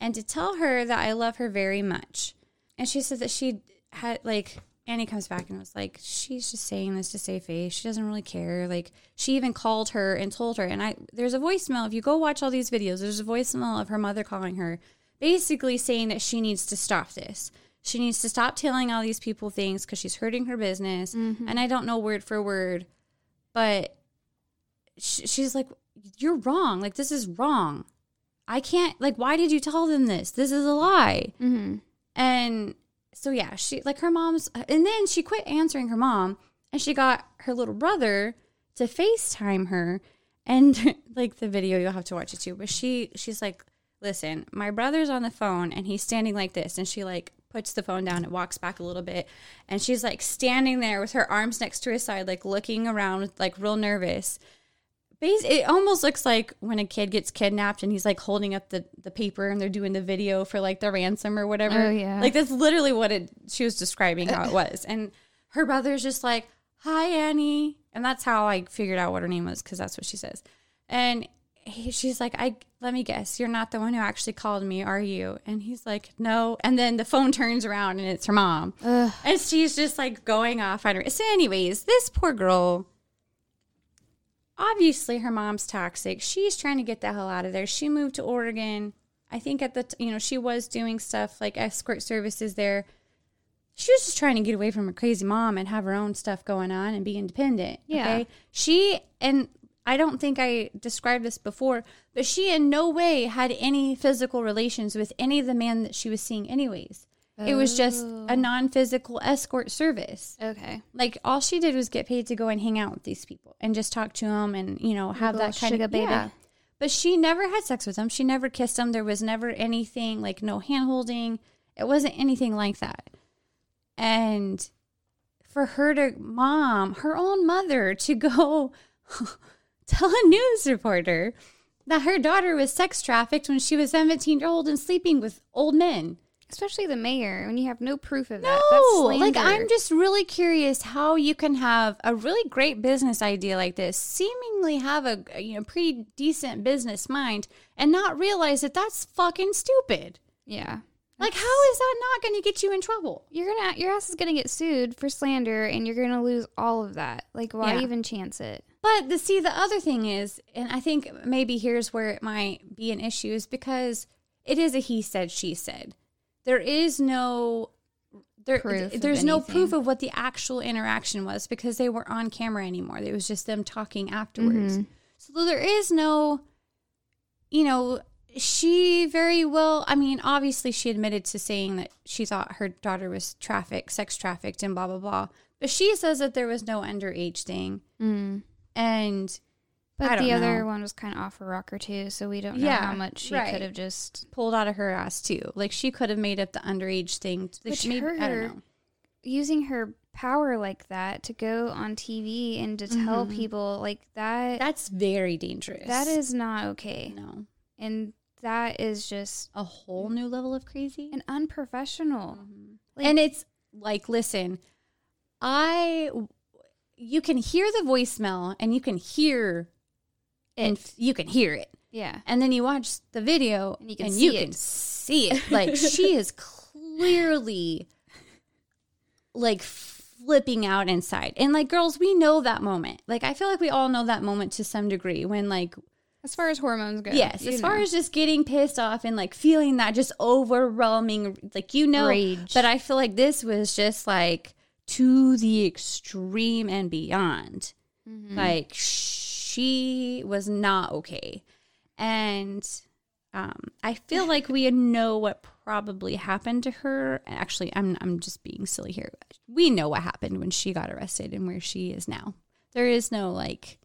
and to tell her that I love her very much. And she said that she had, like, Annie comes back and was like, she's just saying this to save face. She doesn't really care. Like, she even called her and told her. And I, there's a voicemail. If you go watch all these videos, there's a voicemail of her mother calling her, basically saying that she needs to stop this. She needs to stop telling all these people things because she's hurting her business. And I don't know word for word, but sh- she's like, You're wrong. Like, this is wrong. I can't, like, why did you tell them this? This is a lie. Mm-hmm. And so, yeah, she, like, her mom's, uh, and then she quit answering her mom and she got her little brother to FaceTime her. And, like, the video, you'll have to watch it too. But she, she's like, Listen, my brother's on the phone and he's standing like this. And she, like, puts the phone down and walks back a little bit. And she's, like, standing there with her arms next to his side, like, looking around, like, real nervous. It almost looks like when a kid gets kidnapped and he's like holding up the, the paper and they're doing the video for like the ransom or whatever. Oh, yeah. Like that's literally what it she was describing how it was. And her brother's just like, "Hi Annie." And that's how I figured out what her name was cuz that's what she says. And he, she's like, "I let me guess, you're not the one who actually called me, are you?" And he's like, "No." And then the phone turns around and it's her mom. Ugh. And she's just like going off on her. So, anyways, this poor girl, obviously her mom's toxic. She's trying to get the hell out of there. She moved to Oregon. I think at the, t- you know, she was doing stuff like escort services there. She was just trying to get away from her crazy mom and have her own stuff going on and be independent. Yeah. Okay. She, and I don't think I described this before, but she in no way had any physical relations with any of the men that she was seeing, anyways. It was just a non physical escort service. Okay. Like all she did was get paid to go and hang out with these people and just talk to them and you know have that kind of baby. Yeah. But she never had sex with them. She never kissed them. There was never anything like no hand holding. It wasn't anything like that. And for her to mom, her own mother, to go tell a news reporter that her daughter was sex trafficked when she was 17 year old and sleeping with old men. Especially the mayor, when you have no proof of that. No, like. I'm just really curious how you can have a really great business idea like this, seemingly have a you know pretty decent business mind, and not realize that that's fucking stupid. Yeah. Like, how is that not going to get you in trouble? You're gonna your ass is gonna get sued for slander and you're gonna lose all of that. Like why Yeah. even chance it? But the see, the other thing is, and I think maybe here's where it might be an issue, is because it is a he said, she said. There is no there, Proof there's no anything. proof of what the actual interaction was because they weren't on camera anymore. It was just them talking afterwards. Mm-hmm. So there is no, you know, she very well. I mean, obviously, she admitted to saying that she thought her daughter was trafficked, sex trafficked, and blah blah blah. But she says that there was no underage thing, Mm. and But the other know. one was kind of off her rocker too, so we don't know Yeah, how much she right. could have just pulled out of her ass too. Like she could have made up the underage thing. Which she maybe- I her- don't know. using her power like that to go on TV and to tell Mhm. people like that. That's very dangerous. that is not okay, no and that is just a whole new level of crazy. and unprofessional. Like- and it's like, listen, I, you can hear the voicemail and you can hear, and It. you can hear it, Yeah, and then you watch the video And you can and see you it. can see it. Like she is clearly like flipping out inside. And like girls, we know that moment. Like I feel like we all know that moment to some degree when like as far as hormones go. yes, as far know. as just getting pissed off and like feeling that just overwhelming like you know Rage. but I feel like this was just like to the extreme and beyond. Mhm. Like she was not okay. And um, I feel like we know what probably happened to her. Actually, I'm I'm just being silly here. We know what happened when she got arrested and where she is now. There is no like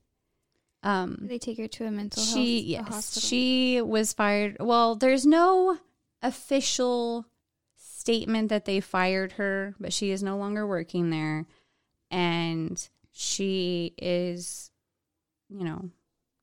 um they take her to a mental she health yes hospital. she was fired well there's no official statement that they fired her but she is no longer working there and she is you know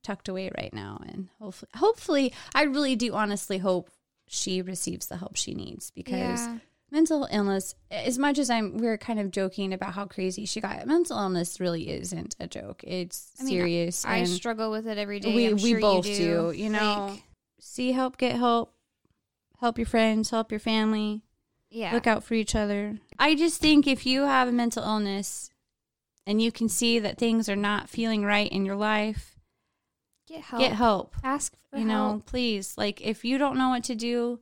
tucked away right now and hopefully hopefully i really do honestly hope she receives the help she needs because yeah. mental illness, as much as I'm, we're kind of joking about how crazy she got, mental illness really isn't a joke. It's I mean, serious. I and struggle with it every day. we I'm we sure both you do. You know, Like, see help, get help, help your friends, help your family, yeah. look out for each other. I just think if you have a mental illness and you can see that things are not feeling right in your life, get help. get help. Ask for you know, help. please. Like if you don't know what to do,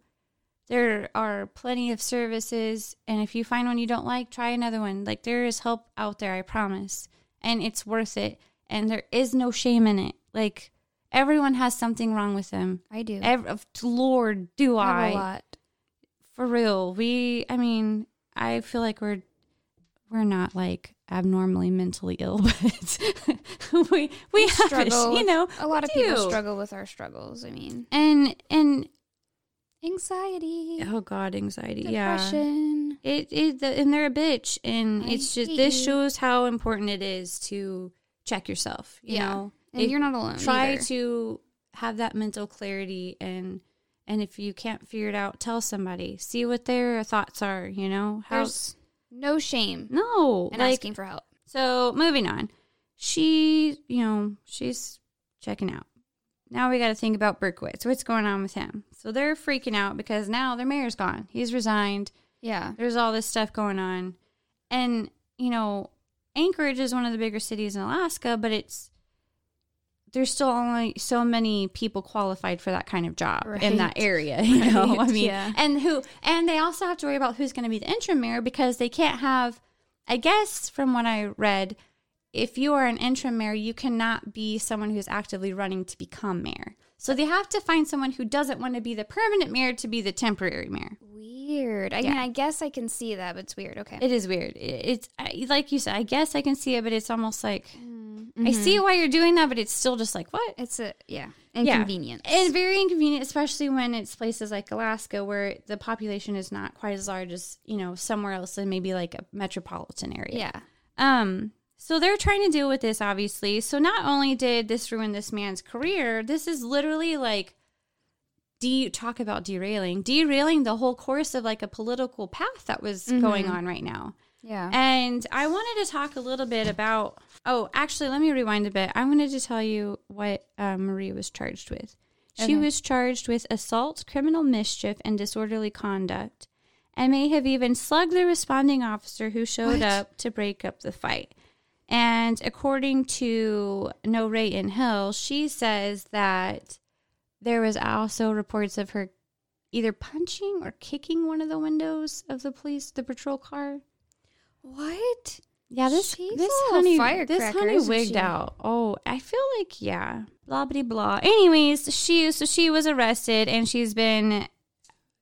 there are plenty of services and if you find one you don't like, try another one. Like there is help out there, I promise. And it's worth it. And there is no shame in it. Like everyone has something wrong with them. I do. Every, Lord, do I a lot. For real. We I mean, I feel like we're we're not like abnormally mentally ill, but we we, We have struggle you know. A lot of we people struggle with our struggles. I mean, And and anxiety, oh god, anxiety. Yeah. depression. It it the, and they're a bitch, and I it's just this shows how important it is to check yourself. You Yeah. know, And If- you're not alone. try either. to have that mental clarity, and and if you can't figure it out, tell somebody. See what their thoughts are. You know, how There's no shame no in like asking for help. so. Moving on, she you know she's checking out. Now we got to think about Berkowitz. What's going on with him? So they're freaking out because now their mayor's gone. He's resigned. Yeah. there's all this stuff going on and you know anchorage is one of the bigger cities in alaska but it's there's still only so many people qualified for that kind of job in that area you know i mean yeah. and who and they also have to worry about who's going to be the interim mayor because they can't have i guess from what i read if you are an interim mayor you cannot be someone who's actively running to become mayor so they have to find someone who doesn't want to be the permanent mayor to be the temporary mayor Weird. I Yeah. mean, I guess I can see that, but it's weird. Okay. It is weird. It's like you said. I guess I can see it, but it's almost like Mm-hmm. I see why you're doing that, but it's still just like what? It's a yeah Yeah. inconvenience. It's very inconvenient, especially when it's places like Alaska where the population is not quite as large as you know somewhere else in maybe like a metropolitan area. yeah. Um. So they're trying to deal with this, obviously. So not only did this ruin this man's career, this is literally like. De- talk about derailing, derailing the whole course of like a political path that was going on right now. Yeah. And I wanted to talk a little bit about. Oh, actually, let me rewind a bit. I wanted to tell you what uh, Marie was charged with. She Okay. was charged with assault, criminal mischief, and disorderly conduct, and may have even slugged the responding officer who showed What? up to break up the fight. And according to No Ray in Hill, she says that there was also reports of her either punching or kicking one of the windows of the police, the patrol car. what? Yeah, this She's this honey this honey wigged out. Oh, I feel like yeah, blah blah blah. Anyways, she so she was arrested and she's been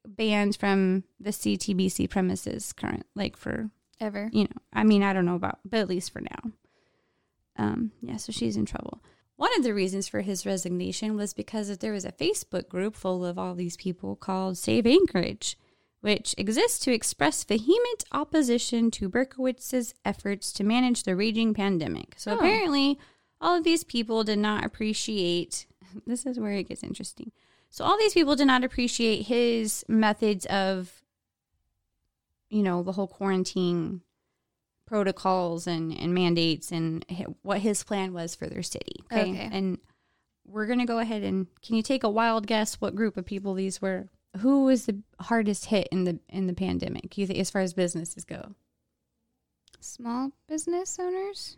banned from the CTBC premises current like for Ever? you know I mean I don't know about but at least for now. Um yeah, so she's in trouble. One of the reasons for his resignation was because there was a Facebook group full of all these people called Save Anchorage, which exists to express vehement opposition to Berkowitz's efforts to manage the raging pandemic. So Oh. apparently, all of these people did not appreciate. This is where it gets interesting. So all these people did not appreciate his methods of, you know, the whole quarantine protocols and, and mandates and what his plan was for their city. Okay. Okay. And we're going to go ahead and can you take a wild guess what group of people these were? Who was the hardest hit in the in the pandemic? You think as far as businesses go? Small business owners?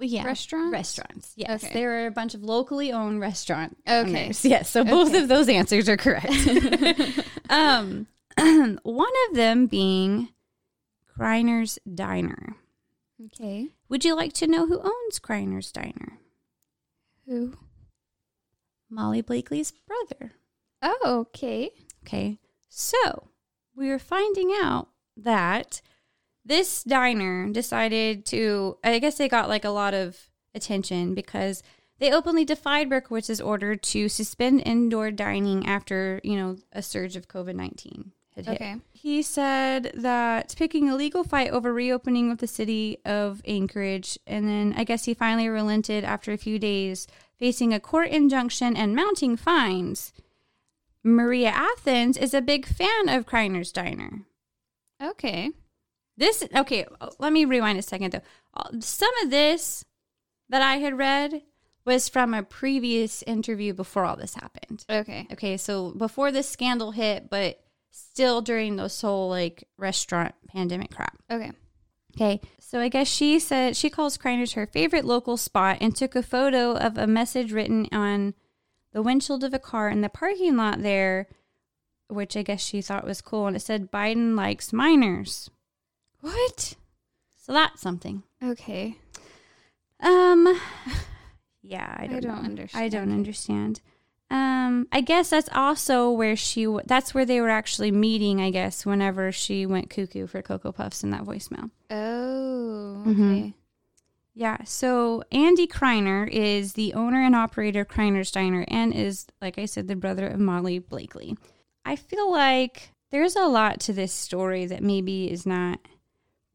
Yeah. Restaurants? Restaurants. Yes. Okay. There are a bunch of locally owned restaurant Okay. owners. Yes. So both of those answers are correct. um, one of them being Kriner's Diner. Okay. Would you like to know who owns Kriner's Diner? Who? Molly Blakely's brother. Oh, okay. Okay. So we were finding out that this diner decided to, I guess they got like a lot of attention because they openly defied Berkowitz's order to suspend indoor dining after, you know, a surge of COVID 19 had hit. Okay. He said that picking a legal fight over reopening of the city of Anchorage, and then I guess he finally relented after a few days, facing a court injunction and mounting fines. Maria Athens is a big fan of Kriner's Diner. Okay. This okay. Let me rewind a second though. Uh, Some of this that I had read was from a previous interview before all this happened. Okay. Okay, so before this scandal hit, but still during this whole like restaurant pandemic crap. Okay. Okay, so I guess she said she calls Kriner's her favorite local spot and took a photo of a message written on the windshield of a car in the parking lot there, which I guess she thought was cool. And it said Biden likes minors. What? So that's something. Okay. Um, yeah, I I don't, don't know. I don't understand. Um, I guess that's also where she. W- that's where they were actually meeting. I guess whenever she went cuckoo for Cocoa Puffs in that voicemail. Oh. mm-hmm Okay. Yeah. So Andy Kriner is the owner and operator of Kriner's Diner and is, like I said, the brother of Molly Blakely. I feel like there's a lot to this story that maybe is not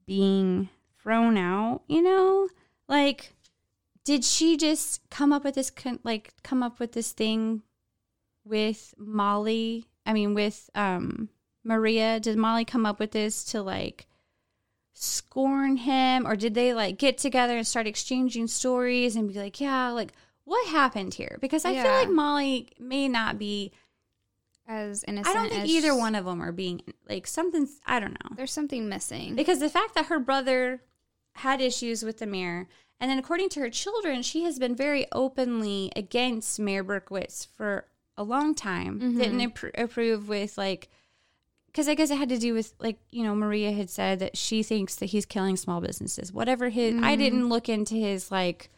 being thrown out, you know? Like, did she just come up with this, like, come up with this thing with Molly? I mean, with um, Maria? Did Molly come up with this to, like, scorn him or did they like get together and start exchanging stories and be like yeah like what happened here because i feel like molly may not be As innocent. i don't think either one of them are being like something's i don't know There's something missing. because the fact that her brother had issues with the mayor and then according to her children she has been very openly against mayor berkowitz for a long time didn't mm-hmm. appro- approve with like because I guess it had to do with like you know Maria had said that she thinks that he's killing small businesses. Whatever his, I mm-hmm. didn't look into his like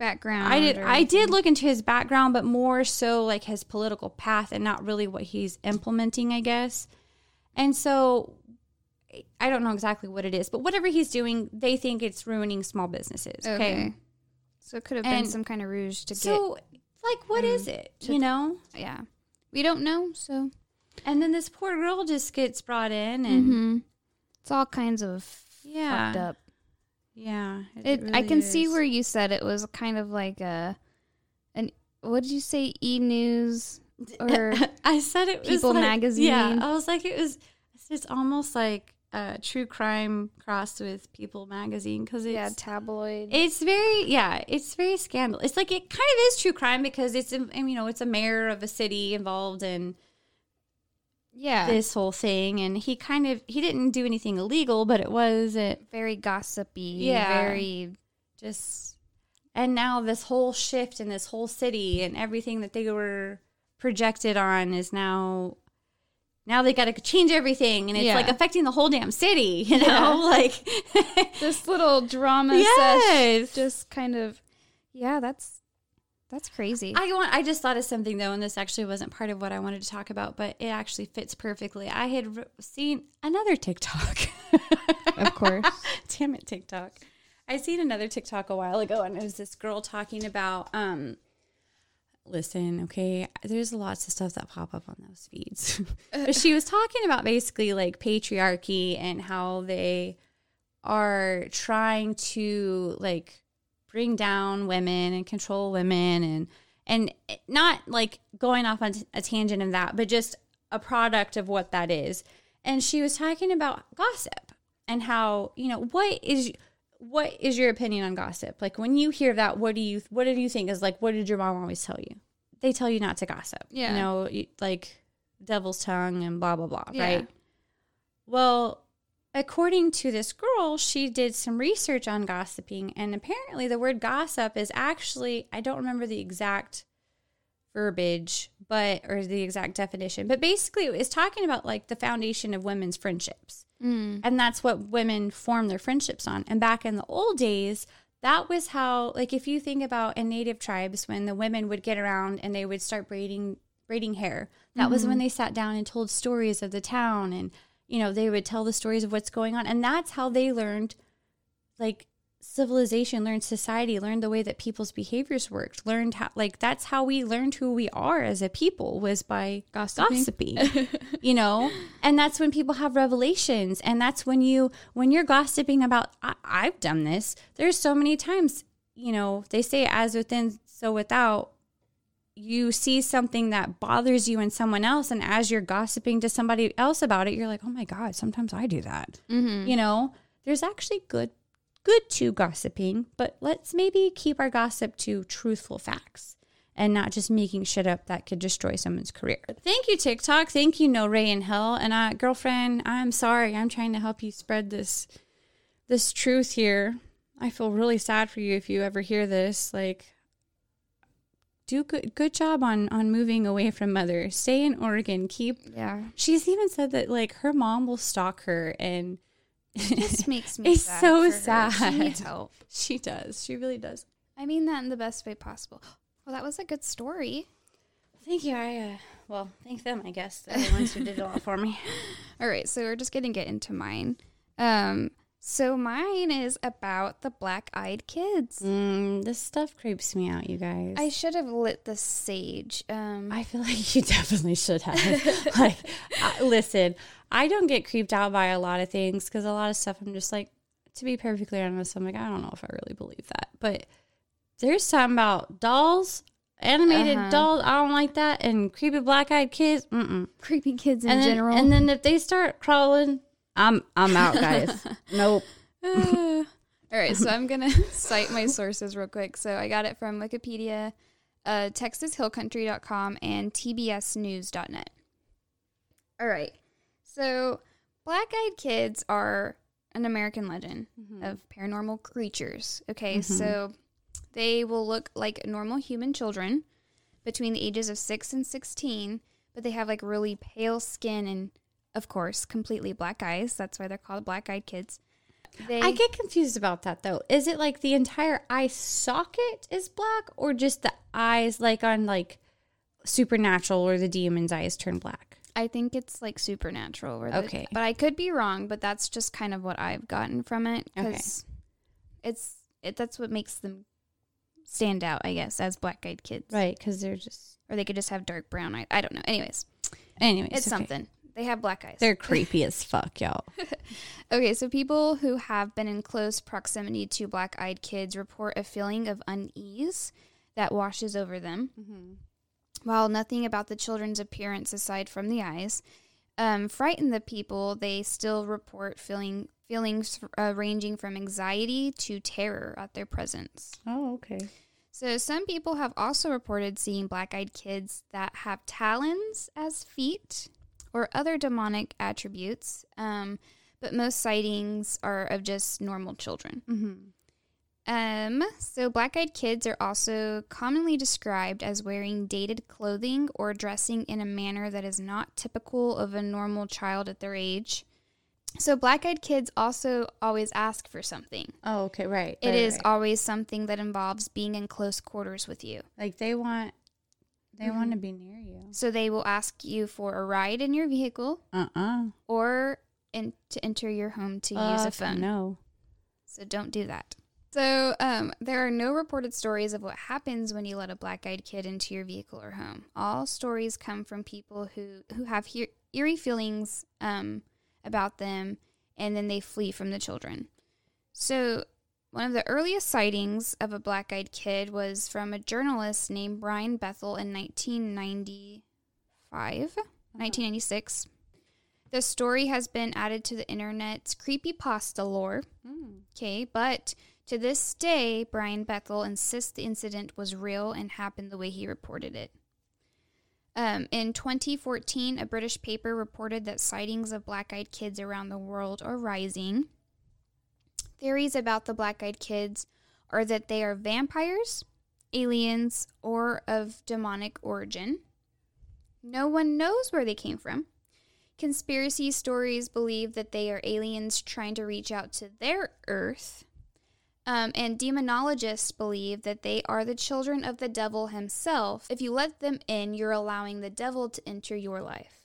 Background. I did I did look into his background, but more so like his political path and not really what he's implementing, I guess. And so I don't know exactly what it is, but whatever he's doing, they think it's ruining small businesses. Okay. Okay. So it could have been some kind of rouge to get. So like what is it? You know? Yeah. We don't know. So. And then this poor girl just gets brought in and hmm It's all kinds of Yeah. fucked up. yeah. It, I really can see where you said it was kind of like a, an what did you say? E News or I said it was People like- magazine. Yeah, I was like it was. It's almost like uh, true crime crossed with People magazine because it's yeah tabloid. it's very yeah it's very scandal. It's like it kind of is true crime because it's you know it's a mayor of a city involved in yeah, this whole thing and he kind of he didn't do anything illegal but it was it very gossipy. Yeah. very just and now this whole shift in this whole city and everything that they were projected on is now now they got to change everything and it's Yeah. like affecting the whole damn city you know Yeah. like this little drama Yes. sesh just kind of yeah that's that's crazy I want I just thought of something though and this actually wasn't part of what I wanted to talk about but it actually fits perfectly I had re- seen another TikTok of course Damn it, TikTok. I seen another TikTok a while ago, and it was this girl talking about. um Listen, okay, there's lots of stuff that pop up on those feeds, but she was talking about basically like patriarchy and how they are trying to like bring down women and control women and and not like going off on a tangent of that, but just a product of what that is. And she was talking about gossip and how you know what is what is your opinion on gossip? Like when you hear that, what do you what do you think is like? What did your mom always tell you? They tell you not to gossip. Yeah. you know, like devil's tongue and blah blah blah. Yeah. Right. Well, according to this girl, she did some research on gossiping, and apparently the word gossip is actually, I don't remember the exact verbiage, but, or the exact definition, but basically it was talking about like the foundation of women's friendships. Mm. And that's what women form their friendships on. And back in the old days, that was how, like, if you think about in native tribes, when the women would get around and they would start braiding braiding hair, that was when they sat down and told stories of the town, and you know they would tell the stories of what's going on, and that's how they learned, like, civilization, learned society, learned the way that people's behaviors worked, learned how, like, that's how we learned who we are as a people was by Gossiping. gossiping. you know? And that's when people have revelations. And that's when you when you're gossiping about I, i've done this. There's so many times you know they say as within so without you see something that bothers you in someone else and as you're gossiping to somebody else about it you're like oh my god sometimes i do that. Mm-hmm. you know there's actually good good to gossiping but let's maybe keep our gossip to truthful facts and not just making shit up that could destroy someone's career. Thank you tiktok. Thank you no ray in hell. And uh, girlfriend i'm sorry. I'm trying to help you spread this this truth here. I feel really sad for you if you ever hear this. Like do good good job on on moving away from mother stay in oregon keep Yeah. she's even said that like her mom will stalk her and This makes me It's sad so for her. sad. She needs help. she does she really does I mean that in the best way possible. Well, that was a good story. thank you i uh, well thank them i guess the ones who did it all for me All right, so we're just gonna get into mine. Um, so mine is about the black-eyed kids. mm, this stuff creeps me out you guys I should have lit the sage. Um, I feel like you definitely should have. like, I, listen, I don't get creeped out by a lot of things because a lot of stuff I'm just like, to be perfectly honest, I'm like, I don't know if I really believe that. But there's something about dolls, animated Uh-huh. dolls, I don't like that. And creepy black eyed kids, mm-mm. creepy kids in And then, general. and then if they start crawling, I'm I'm out, guys. nope. Uh, all right, so I'm gonna cite my sources real quick. So I got it from Wikipedia, uh, TexasHillCountry.com, and TBSNews.net. All right, so black-eyed kids are an American legend mm-hmm. of paranormal creatures. Okay, mm-hmm. so they will look like normal human children between the ages of six and sixteen, but they have like really pale skin and, of course, completely black eyes. That's why they're called black-eyed kids. They, I get confused about that though. Is it like the entire eye socket is black or just the eyes like on like supernatural or the demon's eyes turn black? I think it's like supernatural. Where the, Okay. but I could be wrong. But that's just kind of what I've gotten from it because it's it. That's what makes them stand out, I guess, as black-eyed kids. Right, because they're just Or they could just have dark brown eyes. I don't know. Anyways, anyways. it's okay. something. They have black eyes. They're creepy as fuck, y'all. Okay, so people who have been in close proximity to black eyed kids report a feeling of unease that washes over them. While nothing about the children's appearance, aside from the eyes, um, frighten the people, they still report feeling feelings uh, ranging from anxiety to terror at their presence. Oh, okay. So, some people have also reported seeing black eyed kids that have talons as feet or other demonic attributes, um, but most sightings are of just normal children. Mm-hmm. Um, so, black eyed kids are also commonly described as wearing dated clothing or dressing in a manner that is not typical of a normal child at their age. So, black eyed kids also always ask for something. Oh, okay, right. It right, is right. always something that involves being in close quarters with you. like they want they Mhm. want to be near you. So they will ask you for a ride in your vehicle Uh-uh. or in, to enter your home to use a phone. No. So don't do that. So um, there are no reported stories of what happens when you let a black-eyed kid into your vehicle or home. All stories come from people who who have he- eerie feelings um, about them, and then they flee from the children. So one of the earliest sightings of a black-eyed kid was from a journalist named Brian Bethel in 1995, 1996. The story has been added to the internet's creepypasta lore. Mm. Okay, but to this day, Brian Bethel insists the incident was real and happened the way he reported it. Um, in 2014, a British paper reported that sightings of black eyed kids around the world are rising. Theories about the black eyed kids are that they are vampires, aliens, or of demonic origin. No one knows where they came from. Conspiracy stories believe that they are aliens trying to reach out to their Earth. Um, and demonologists believe that they are the children of the devil himself. If you let them in, you're allowing the devil to enter your life.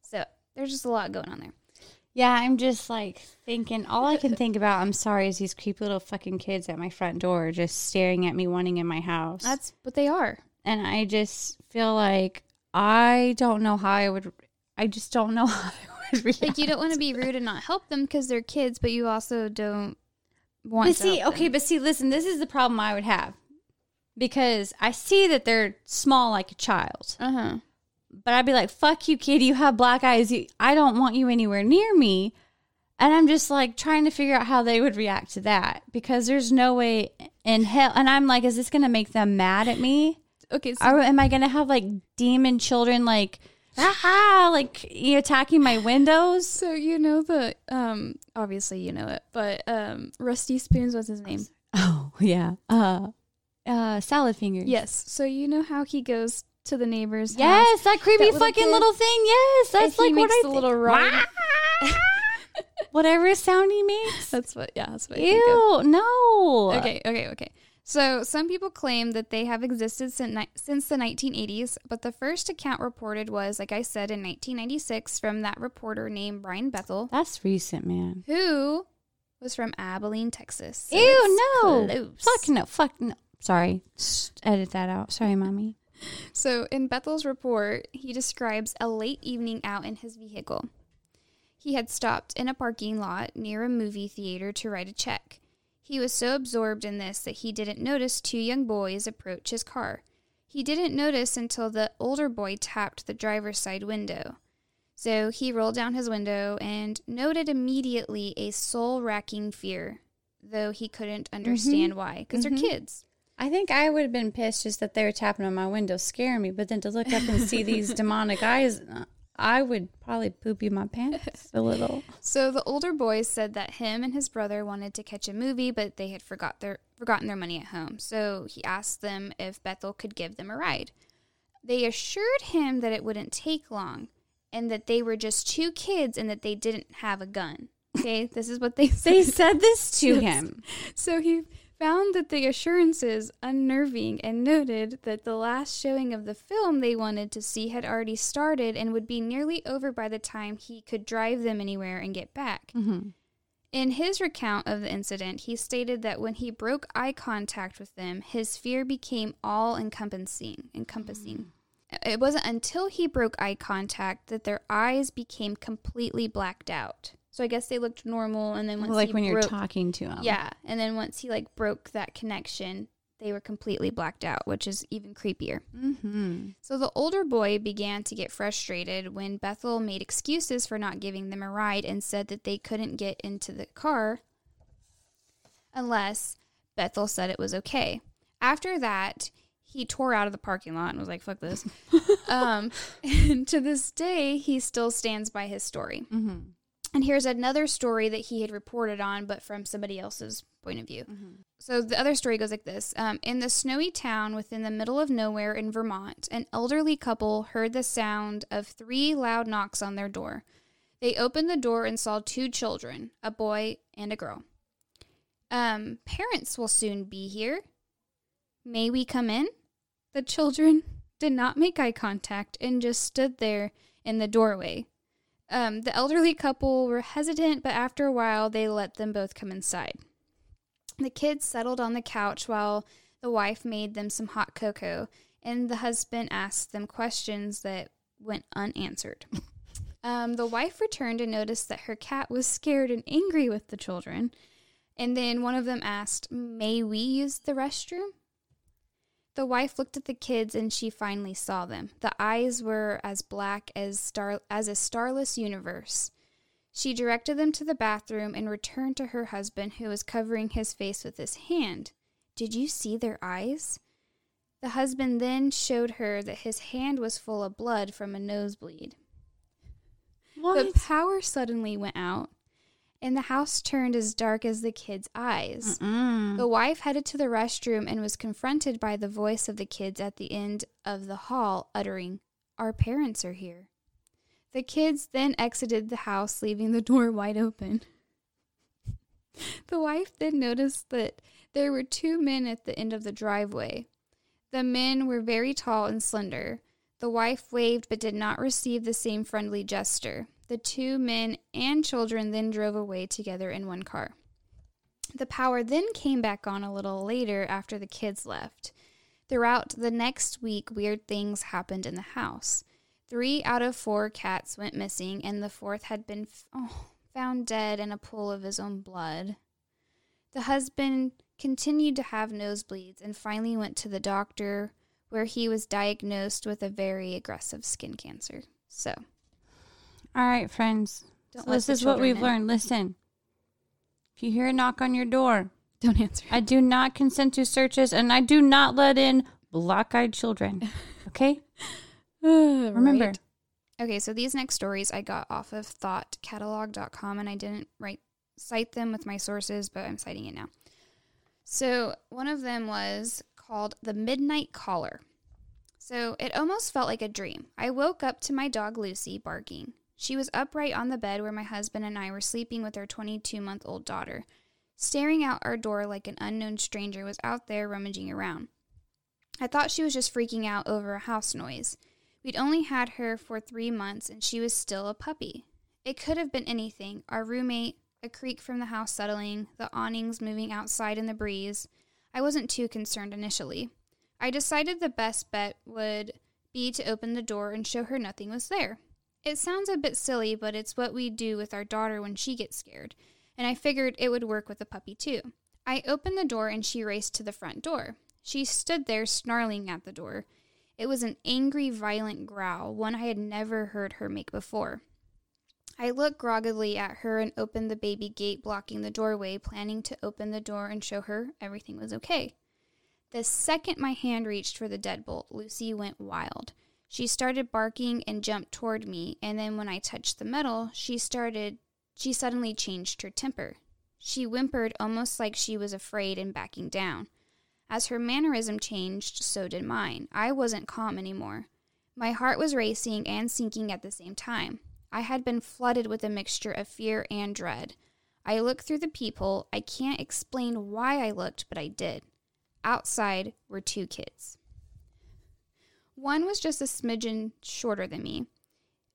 So there's just a lot going on there. Yeah, I'm just like thinking. All I can think about, I'm sorry, is these creepy little fucking kids at my front door just staring at me, wanting in my house. That's what they are. and I just feel like I don't know how I would. I just don't know how I would react. Like you don't want to be rude and not help them because they're kids, but you also don't want But to. see, okay, them. but see, listen, this is the problem I would have. because I see that they're small like a child. Uh huh. But I'd be like, "Fuck you, kid! You have black eyes. You, I don't want you anywhere near me." And I'm just like trying to figure out how they would react to that because there's no way in hell. And I'm like, is this going to make them mad at me? Okay. So Or am I going to have like demon children like, ah, like you attacking my windows? So you know the um obviously you know it, but um Rusty Spoons was his name? Oh yeah, uh, uh, salad fingers. Yes. So you know how he goes to the neighbor's house Yes, that creepy That fucking kid? little thing. Yes, that's like what I the little rod. Whatever sound he makes. That's what yeah, that's what I think. Ew, no. Okay, okay, okay. So some people claim that they have existed since, ni- since the 1980s, but the first account reported was, like I said, in 1996 from that reporter named Brian Bethel, That's recent, man. who was from Abilene, Texas. So Ew, no. close. Fuck no. Fuck no. Sorry. Just edit that out. Sorry, mommy. So, in Bethel's report, he describes a late evening out in his vehicle. He had stopped in a parking lot near a movie theater to write a check. He was so absorbed in this that he didn't notice two young boys approach his car. He didn't notice until the older boy tapped the driver's side window. So he rolled down his window and noted immediately a soul racking fear, though he couldn't understand why, because Mhm. they're kids. I think I would have been pissed just that they were tapping on my window, scaring me. But then to look up and see these demonic eyes, uh, I would probably poopy my pants a little. So the older boys said that him and his brother wanted to catch a movie, but they had forgot their forgotten their money at home. So he asked them if Bethel could give them a ride. They assured him that it wouldn't take long and that they were just two kids and that they didn't have a gun. Okay, this is what they said. They said. said this to him. So he found that the assurances unnerving and noted that the last showing of the film they wanted to see had already started and would be nearly over by the time he could drive them anywhere and get back. Mm-hmm. In his recount of the incident, he stated that when he broke eye contact with them, his fear became all encompassing. Encompassing. It wasn't until he broke eye contact that their eyes became completely blacked out. So I guess they looked normal, and then once like he when you're talking to him. yeah, and then once he like broke that connection, they were completely blacked out, which is even creepier. Mm-hmm. So the older boy began to get frustrated when Bethel made excuses for not giving them a ride and said that they couldn't get into the car unless Bethel said it was okay. After that, he tore out of the parking lot and was like, fuck this. um, and to this day, he still stands by his story. Mm-hmm. And here's another story that he had reported on, but from somebody else's point of view. Mm-hmm. So the other story goes like this um, In the snowy town within the middle of nowhere in Vermont, an elderly couple heard the sound of three loud knocks on their door. They opened the door and saw two children, a boy and a girl. Um, parents will soon be here. May we come in? The children did not make eye contact and just stood there in the doorway. Um, the elderly couple were hesitant, but after a while, they let them both come inside. The kids settled on the couch while the wife made them some hot cocoa, and the husband asked them questions that went unanswered. Um, the wife returned and noticed that her cat was scared and angry with the children. And then one of them asked, May we use the restroom? The wife looked at the kids and she finally saw them. The eyes were as black as star as a starless universe. She directed them to the bathroom and returned to her husband, who was covering his face with his hand. Did you see their eyes? The husband then showed her that his hand was full of blood from a nosebleed. What? The power suddenly went out, and the house turned as dark as the kids' eyes. Mm-mm. The wife headed to the restroom and was confronted by the voice of the kids at the end of the hall, uttering, Our parents are here. The kids then exited the house, leaving the door wide open. The wife then noticed that there were two men at the end of the driveway. The men were very tall and slender. The wife waved but did not receive the same friendly gesture. The two men and children then drove away together in one car. The power then came back on a little later after the kids left. Throughout the next week, weird things happened in the house. Three out of four cats went missing, and the fourth had been f- oh, found dead in a pool of his own blood. The husband continued to have nosebleeds and finally went to the doctor where he was diagnosed with a very aggressive skin cancer. So, All right, friends. Don't So this is what we've in. learned. Listen. If you hear a knock on your door, don't answer. I do not consent to searches and I do not let in black eyed children. Okay? Remember. Right? Okay, so these next stories I got off of thoughtcatalog.com and I didn't write cite them with my sources, but I'm citing it now. So, one of them was called The Midnight Caller. So, it almost felt like a dream. I woke up to my dog Lucy barking. She was upright on the bed where my husband and I were sleeping with our 22 month old daughter. Staring out our door like an unknown stranger was out there rummaging around. I thought she was just freaking out over a house noise. We'd only had her for three months and she was still a puppy. It could have been anything our roommate, a creak from the house settling, the awnings moving outside in the breeze. I wasn't too concerned initially. I decided the best bet would be to open the door and show her nothing was there. It sounds a bit silly, but it's what we do with our daughter when she gets scared, and I figured it would work with the puppy too. I opened the door and she raced to the front door. She stood there snarling at the door. It was an angry, violent growl, one I had never heard her make before. I looked groggily at her and opened the baby gate blocking the doorway, planning to open the door and show her everything was okay. The second my hand reached for the deadbolt, Lucy went wild. She started barking and jumped toward me, and then when I touched the metal, she started she suddenly changed her temper. She whimpered almost like she was afraid and backing down. As her mannerism changed, so did mine. I wasn't calm anymore. My heart was racing and sinking at the same time. I had been flooded with a mixture of fear and dread. I looked through the peephole. I can't explain why I looked, but I did. Outside were two kids. One was just a smidgen shorter than me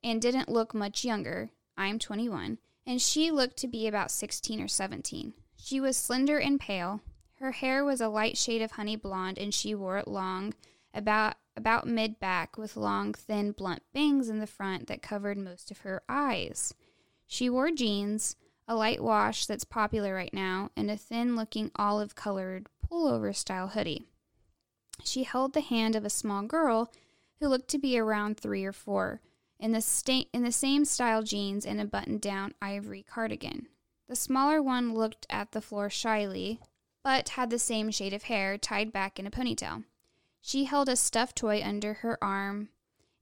and didn't look much younger. I'm 21, and she looked to be about 16 or 17. She was slender and pale. Her hair was a light shade of honey blonde, and she wore it long, about about mid back, with long, thin, blunt bangs in the front that covered most of her eyes. She wore jeans, a light wash that's popular right now, and a thin looking olive colored pullover style hoodie. She held the hand of a small girl who looked to be around three or four, in the, sta- in the same style jeans and a button down ivory cardigan. The smaller one looked at the floor shyly, but had the same shade of hair tied back in a ponytail. She held a stuffed toy under her arm,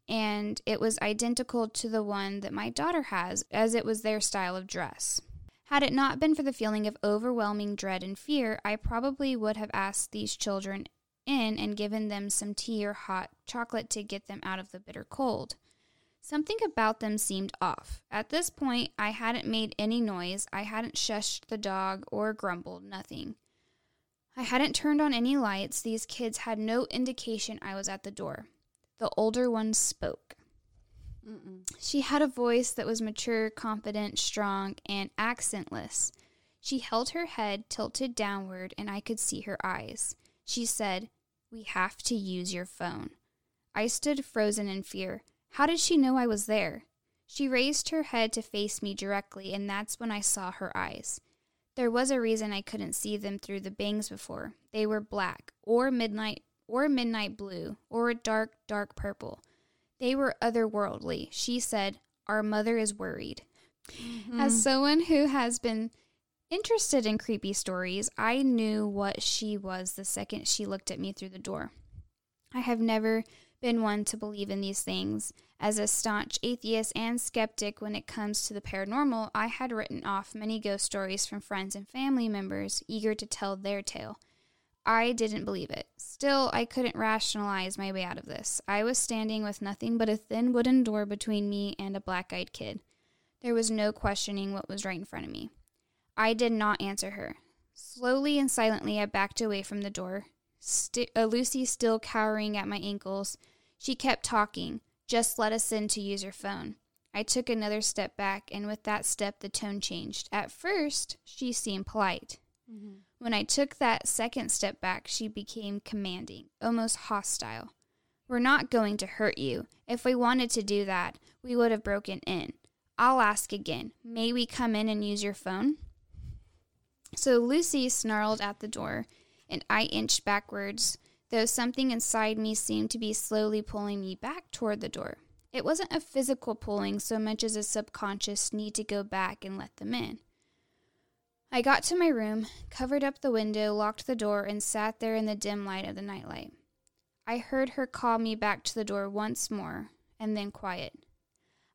and it was identical to the one that my daughter has, as it was their style of dress. Had it not been for the feeling of overwhelming dread and fear, I probably would have asked these children in and given them some tea or hot chocolate to get them out of the bitter cold. Something about them seemed off. At this point, I hadn't made any noise, I hadn't shushed the dog or grumbled, nothing. I hadn't turned on any lights. These kids had no indication I was at the door. The older one spoke. Mm-mm. She had a voice that was mature, confident, strong, and accentless. She held her head tilted downward, and I could see her eyes. She said, We have to use your phone. I stood frozen in fear. How did she know I was there? She raised her head to face me directly, and that's when I saw her eyes. There was a reason I couldn't see them through the bangs before. They were black, or midnight, or midnight blue, or a dark, dark purple. They were otherworldly. She said, Our mother is worried. Mm-hmm. As someone who has been interested in creepy stories, I knew what she was the second she looked at me through the door. I have never been one to believe in these things. As a staunch atheist and skeptic when it comes to the paranormal, I had written off many ghost stories from friends and family members eager to tell their tale. I didn't believe it. Still, I couldn't rationalize my way out of this. I was standing with nothing but a thin wooden door between me and a black eyed kid. There was no questioning what was right in front of me. I did not answer her. Slowly and silently, I backed away from the door. St- uh, Lucy still cowering at my ankles. She kept talking. Just let us in to use your phone. I took another step back, and with that step, the tone changed. At first, she seemed polite. When I took that second step back, she became commanding, almost hostile. We're not going to hurt you. If we wanted to do that, we would have broken in. I'll ask again. May we come in and use your phone? So Lucy snarled at the door, and I inched backwards, though something inside me seemed to be slowly pulling me back toward the door. It wasn't a physical pulling so much as a subconscious need to go back and let them in. I got to my room, covered up the window, locked the door, and sat there in the dim light of the nightlight. I heard her call me back to the door once more, and then quiet.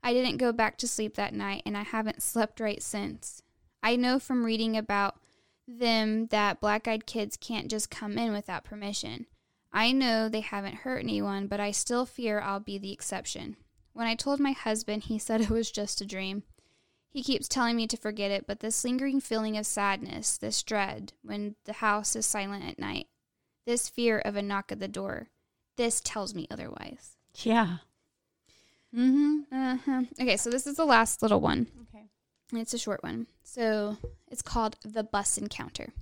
I didn't go back to sleep that night, and I haven't slept right since. I know from reading about them that black eyed kids can't just come in without permission. I know they haven't hurt anyone, but I still fear I'll be the exception. When I told my husband, he said it was just a dream. He keeps telling me to forget it, but this lingering feeling of sadness, this dread when the house is silent at night, this fear of a knock at the door, this tells me otherwise. Yeah. Mm-hmm. Uh-huh. Okay, so this is the last little one. Okay. It's a short one. So it's called The Bus Encounter.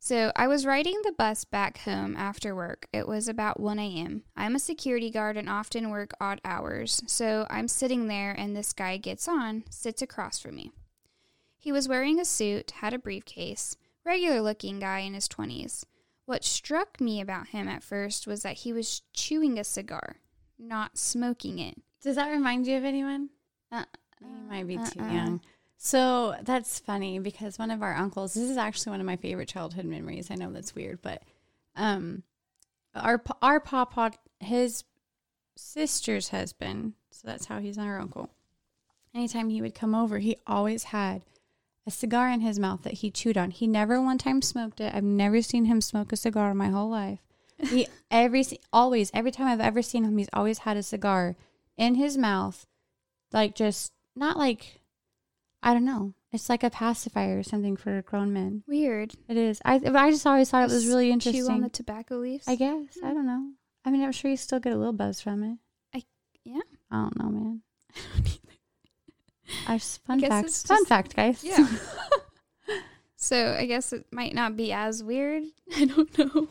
So I was riding the bus back home after work. It was about 1 a.m. I'm a security guard and often work odd hours. So I'm sitting there and this guy gets on, sits across from me. He was wearing a suit, had a briefcase, regular looking guy in his 20s. What struck me about him at first was that he was chewing a cigar, not smoking it. Does that remind you of anyone? Uh, You might be too uh-uh. young. So that's funny because one of our uncles, this is actually one of my favorite childhood memories. I know that's weird, but um our our papa his sister's husband, so that's how he's our uncle. Anytime he would come over, he always had a cigar in his mouth that he chewed on. He never one time smoked it. I've never seen him smoke a cigar in my whole life. He every always every time I've ever seen him, he's always had a cigar in his mouth, like just not like I don't know. It's like a pacifier or something for grown men. Weird. It is. I I just always thought it was really interesting. Chew on the tobacco leaves. I guess I don't know. I mean, I'm sure you still get a little buzz from it. I- yeah. I don't know, man. I just fun guess fact. it's Fun just- fact, guys. Yeah. so I guess it might not be as weird. I don't know.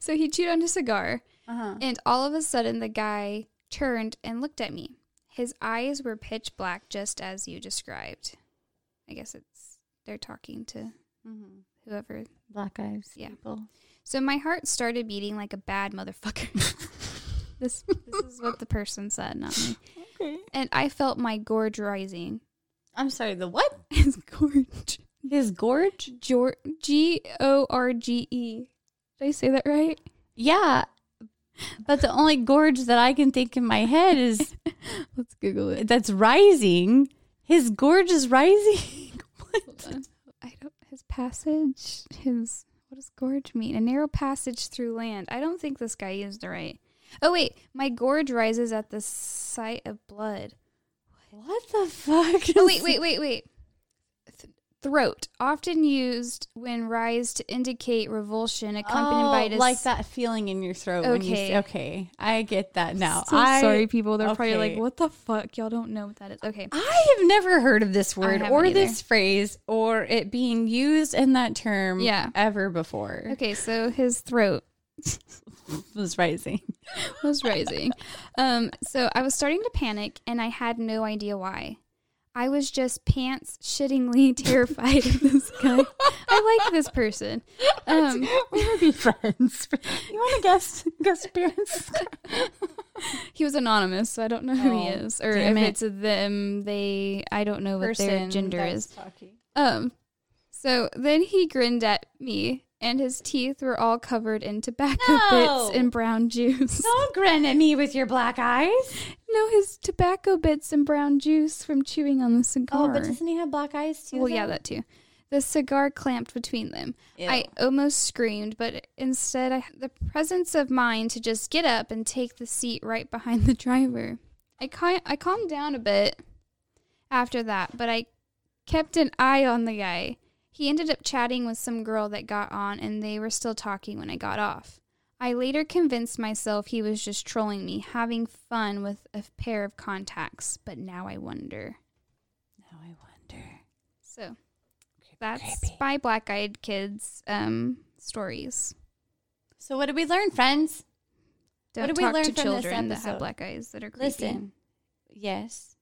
So he chewed on a cigar, Uh-huh. and all of a sudden the guy turned and looked at me. His eyes were pitch black, just as you described. I guess it's they're talking to Mm-hmm. whoever. Black eyes. Yeah. People. So my heart started beating like a bad motherfucker. this this is what the person said, not me. Okay. And I felt my gorge rising. I'm sorry. The what? His gorge. His gorge? G O R G E. Did I say that right? Yeah. But the only gorge that I can think in my head is Let's Google it. that's rising. His gorge is rising. On. I don't. His passage. His. What does gorge mean? A narrow passage through land. I don't think this guy used it right. Oh wait, my gorge rises at the sight of blood. What the fuck? Oh wait, wait, wait, wait. Th- throat often used when rise to indicate revulsion, accompanied by Oh, dis- like that feeling in your throat. When you Okay. say, okay, I get that now. So I, sorry, people. They're probably like, "What the fuck? Y'all don't know what that is." Okay. I have never heard of this word or either. this phrase or it being used in that term Yeah. ever before. Okay, so his throat was rising. was rising. um, so I was starting to panic, and I had no idea why. I was just pants shittingly terrified of this guy. I like this person. Um, we would be friends. You want to guess guess appearance? he was anonymous, so I don't know who he Oh, is, or if it. it's them, they. I don't know what their gender is. Um, so then he grinned at me, and his teeth were all covered in tobacco No. bits and brown juice. Don't grin at me with your black eyes. No, his tobacco bits and brown juice from chewing on the cigar. Oh, but doesn't he have black eyes too? well, yeah, that too. The cigar clamped between them. Ew. I almost screamed, but instead I had the presence of mind to just get up and take the seat right behind the driver. I cal- I calmed down a bit after that, but I kept an eye on the guy. He ended up chatting with some girl that got on, and they were still talking when I got off. I later convinced myself he was just trolling me, having fun with a pair of contacts, but now I wonder. Now I wonder. So that's creepy. by Black Eyed Kids um, stories. So what did we learn, friends? Don't did we talk learn to from this children that have black eyes that are creepy. Listen. Yes.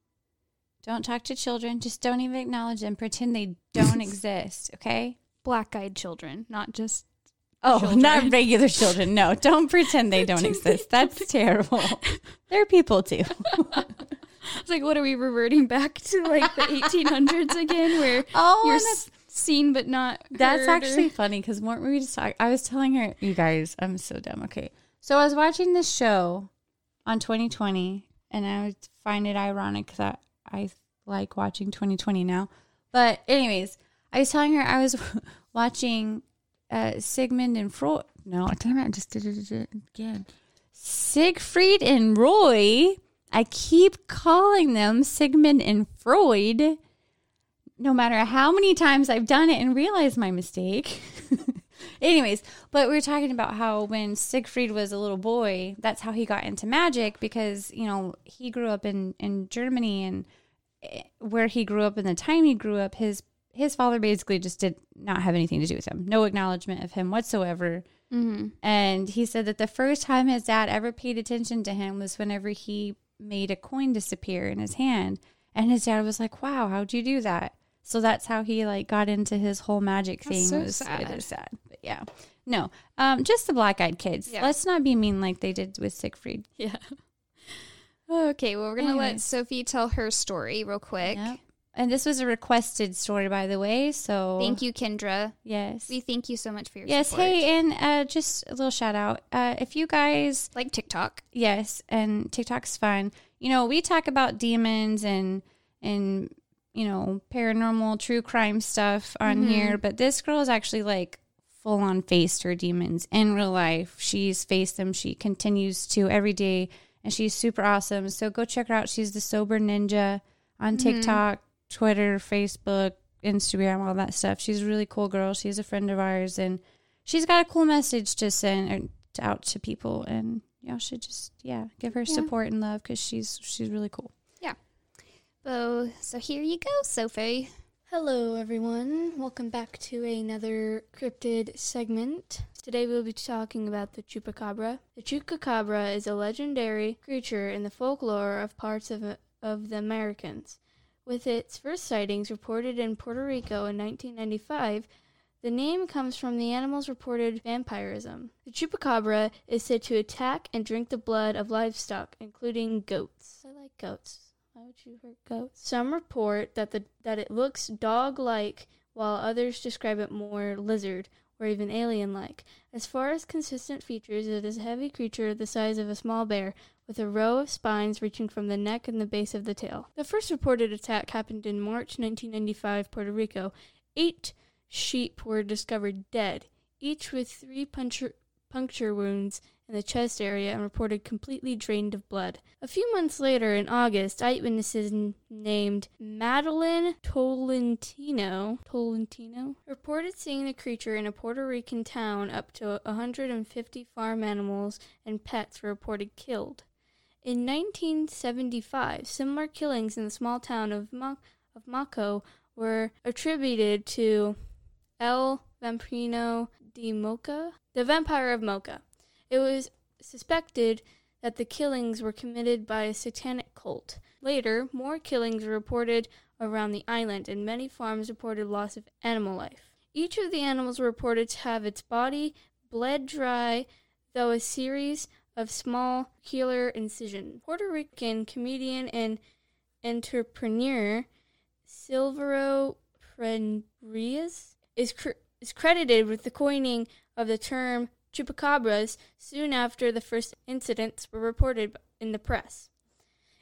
Don't talk to children. Just don't even acknowledge them. Pretend they don't exist. Okay. black-eyed children, not just Oh, children. not regular children. No, don't pretend they don't exist. That's terrible. They're people too. It's like, what are we reverting back to, like the 1800s again, where Oh, you're s- seen but not? That's heard or- actually funny because weren't we just talking? I was telling her, you guys, I'm so dumb. Okay. So I was watching this show on 2020 and I would find it ironic because I, like watching 2020 now. But, anyways, I was telling her I was watching uh, Sigmund and Freud. No, damn it, I just did it again. Siegfried and Roy. I keep calling them Sigmund and Freud no matter how many times I've done it and realized my mistake. Anyways, but we were talking about how when Siegfried was a little boy, that's how he got into magic because, you know, he grew up in, in Germany and eh, where he grew up in the time he grew up, his his father basically just did not have anything to do with him. No acknowledgement of him whatsoever. Mhm. And he said that the first time his dad ever paid attention to him was whenever he made a coin disappear in his hand. And his dad was like, Wow, how'd you do that? So that's how he like got into his whole magic That's thing. so was, sad. It is sad. Yeah. No. Um, just the black eyed kids. Yeah. Let's not be mean like they did with Siegfried. Yeah. Okay, well, we're gonna let Anyways. Sophie tell her story real quick. Yep. And this was a requested story, by the way. So Thank you, Kendra. Yes. We thank you so much for your Yes. support. Hey, and uh, just a little shout out. Uh, if you guys like TikTok. Yes, and TikTok's fun. You know, we talk about demons and and you know paranormal, true crime stuff on Mhm. here, but this girl is actually like full on faced her demons in real life. She's faced them. She continues to every day, and she's super awesome. So go check her out. She's the Sober Ninja on Mhm. TikTok, Twitter, Facebook, Instagram, all that stuff. She's a really cool girl. She's a friend of ours, and she's got a cool message to send out to people. And y'all should just yeah give her Yeah. support and love because she's she's really cool. Yeah. Oh, so here you go, Sophie. Hello, everyone. Welcome back to another cryptid segment. Today we'll be talking about the chupacabra. The chupacabra is a legendary creature in the folklore of parts of, of the Americans. With its first sightings reported in Puerto Rico in 1995, the name comes from the animal's reported vampirism. The chupacabra is said to attack and drink the blood of livestock, including goats. I like goats. Why would you hurt goats? Some report that the that it looks dog-like, while others describe it more lizard or even alien-like. As far as consistent features, it is a heavy creature the size of a small bear, with a row of spines reaching from the neck and the base of the tail. The first reported attack happened in March 1995, Puerto Rico. Eight sheep were discovered dead, each with three puncture, puncture wounds in the chest area and reported completely drained of blood. A few months later, in August, eyewitnesses n- named Madeline Tolentino, Tolentino reported seeing the creature in a Puerto Rican town. Up to 150 farm animals and pets were reported killed. In 1975, similar killings in the small town of, Ma- of were attributed to El Vampirino de Mocha, the vampire of Mocha. It was suspected that the killings were committed by a satanic cult. Later, more killings were reported around the island, and many farms reported loss of animal life. Each of the animals were reported to have its body bled dry, though a series of small ocular incisions. Puerto Rican comedian and entrepreneur Silvero Prenrias is, cr- is credited with the coining of the term chupacabras soon after the first incidents were reported in the press.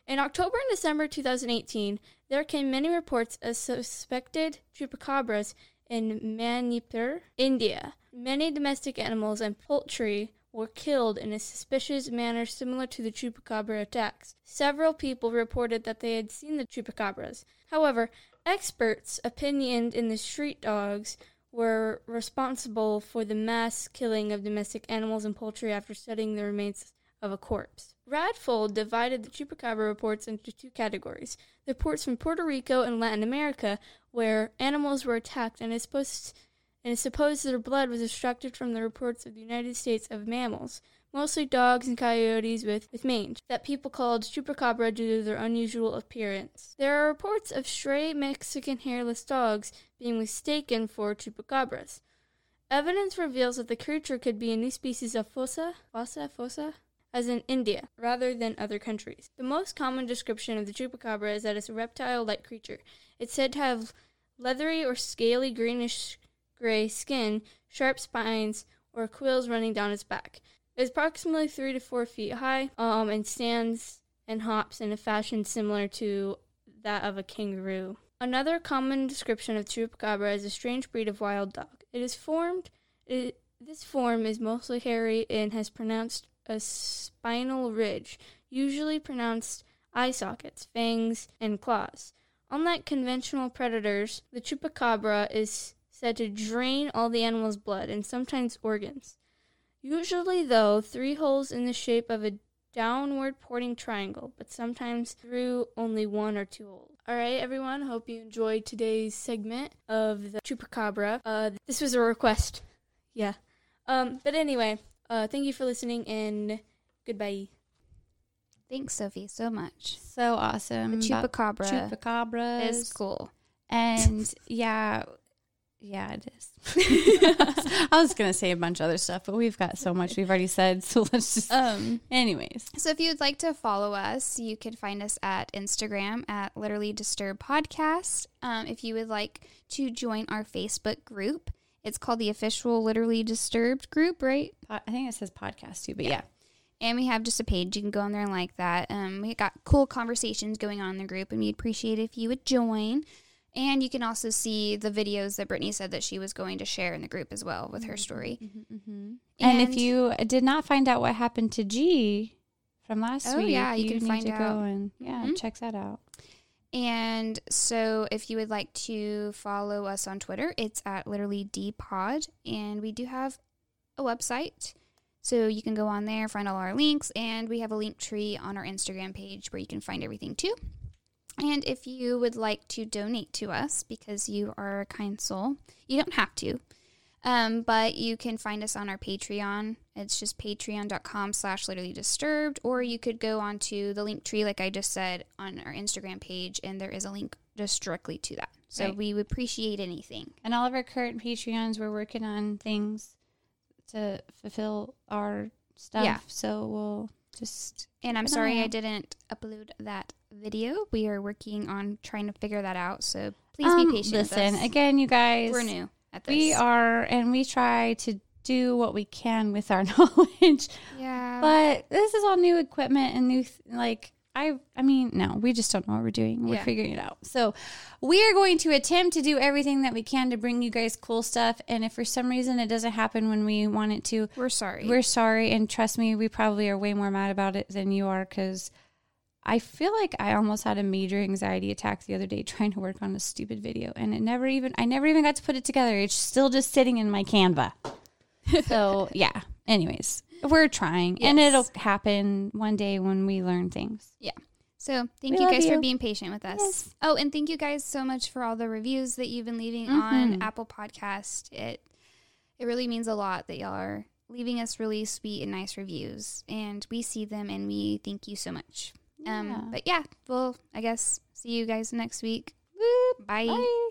In October and December 2018, there came many reports of suspected chupacabras in Manipur, India. Many domestic animals and poultry were killed in a suspicious manner similar to the chupacabra attacks. Several people reported that they had seen the chupacabras. However, experts opinioned in the street dogs were responsible for the mass killing of domestic animals and poultry after studying the remains of a corpse. Radford divided the chupacabra reports into two categories. The reports from Puerto Rico and Latin America, where animals were attacked and is supposed and is supposed their blood was extracted from the reports of the United States of mammals. Mostly dogs and coyotes with, with mange, that people called chupacabra due to their unusual appearance. There are reports of stray Mexican hairless dogs being mistaken for chupacabras. Evidence reveals that the creature could be a new species of fossa, fossa, fossa, as in India, rather than other countries. The most common description of the chupacabra is that it's a reptile-like creature. It's said to have leathery or scaly greenish gray skin, sharp spines, or quills running down its back. Is approximately three to four feet high, um, and stands and hops in a fashion similar to that of a kangaroo. Another common description of chupacabra is a strange breed of wild dog. It is formed. It, this form is mostly hairy and has pronounced a spinal ridge, usually pronounced eye sockets, fangs, and claws. Unlike conventional predators, the chupacabra is said to drain all the animal's blood and sometimes organs. Usually, though, three holes in the shape of a downward pointing triangle, but sometimes through only one or two holes. All right, everyone. Hope you enjoyed today's segment of the chupacabra. Uh, this was a request. Yeah. Um, but anyway, uh, thank you for listening and goodbye. Thanks, Sophie, so much. So awesome. The about chupacabra is cool. And yeah, yeah, it is. I was gonna say a bunch of other stuff, but we've got so much we've already said. So let's just. Um, Anyways, so if you would like to follow us, you can find us at Instagram at Literally Disturbed Podcast. Um, if you would like to join our Facebook group, it's called the official Literally Disturbed group, right? I think it says podcast too, but Yeah. yeah. And we have just a page. You can go on there and like that. Um, we got cool conversations going on in the group, and we'd appreciate it if you would join. And you can also see the videos that Brittany said that she was going to share in the group as well with her mm-hmm, story. Mm-hmm, mm-hmm. And, if you did not find out what happened to G from last Oh, week, yeah, you you can need find to out. go and yeah, Mhm. check that out. And so, if you would like to follow us on Twitter, it's at literally dpod, and we do have a website, so you can go on there, find all our links, and we have a link tree on our Instagram page where you can find everything too. And if you would like to donate to us because you are a kind soul, you don't have to. Um, but you can find us on our Patreon. It's just patreon.com slash literally disturbed. Or you could go onto the link tree, like I just said, on our Instagram page, and there is a link just directly to that. So Right. we would appreciate anything. And all of our current Patreons, we're working on things to fulfill our stuff. Yeah. So we'll just And I'm sorry I didn't upload that video. We are working on trying to figure that out. So please Um, be patient Listen, with us. again, you guys. We're new at this. We are, and we try to do what we can with our knowledge. Yeah. But this is all new equipment and new, like, I, I mean, no, we just don't know what we're doing. We're Yeah. figuring it out. So we are going to attempt to do everything that we can to bring you guys cool stuff. And if for some reason it doesn't happen when we want it to, we're sorry. we're sorry. And trust me, we probably are way more mad about it than you are because I feel like I almost had a major anxiety attack the other day trying to work on a stupid video, and it never even I never even got to put it together. It's still just sitting in my Canva. so yeah. Anyways, we're trying, and it'll happen one day when we learn things. Yeah. So thank We you guys for being patient with us. Yes. Oh, and thank you guys so much for all the reviews that you've been leaving Mhm. on Apple Podcast. It it really means a lot that y'all are leaving us really sweet and nice reviews, and we see them and we thank you so much. Yeah. Um, but yeah, well, I guess see you guys next week. Bye. Bye.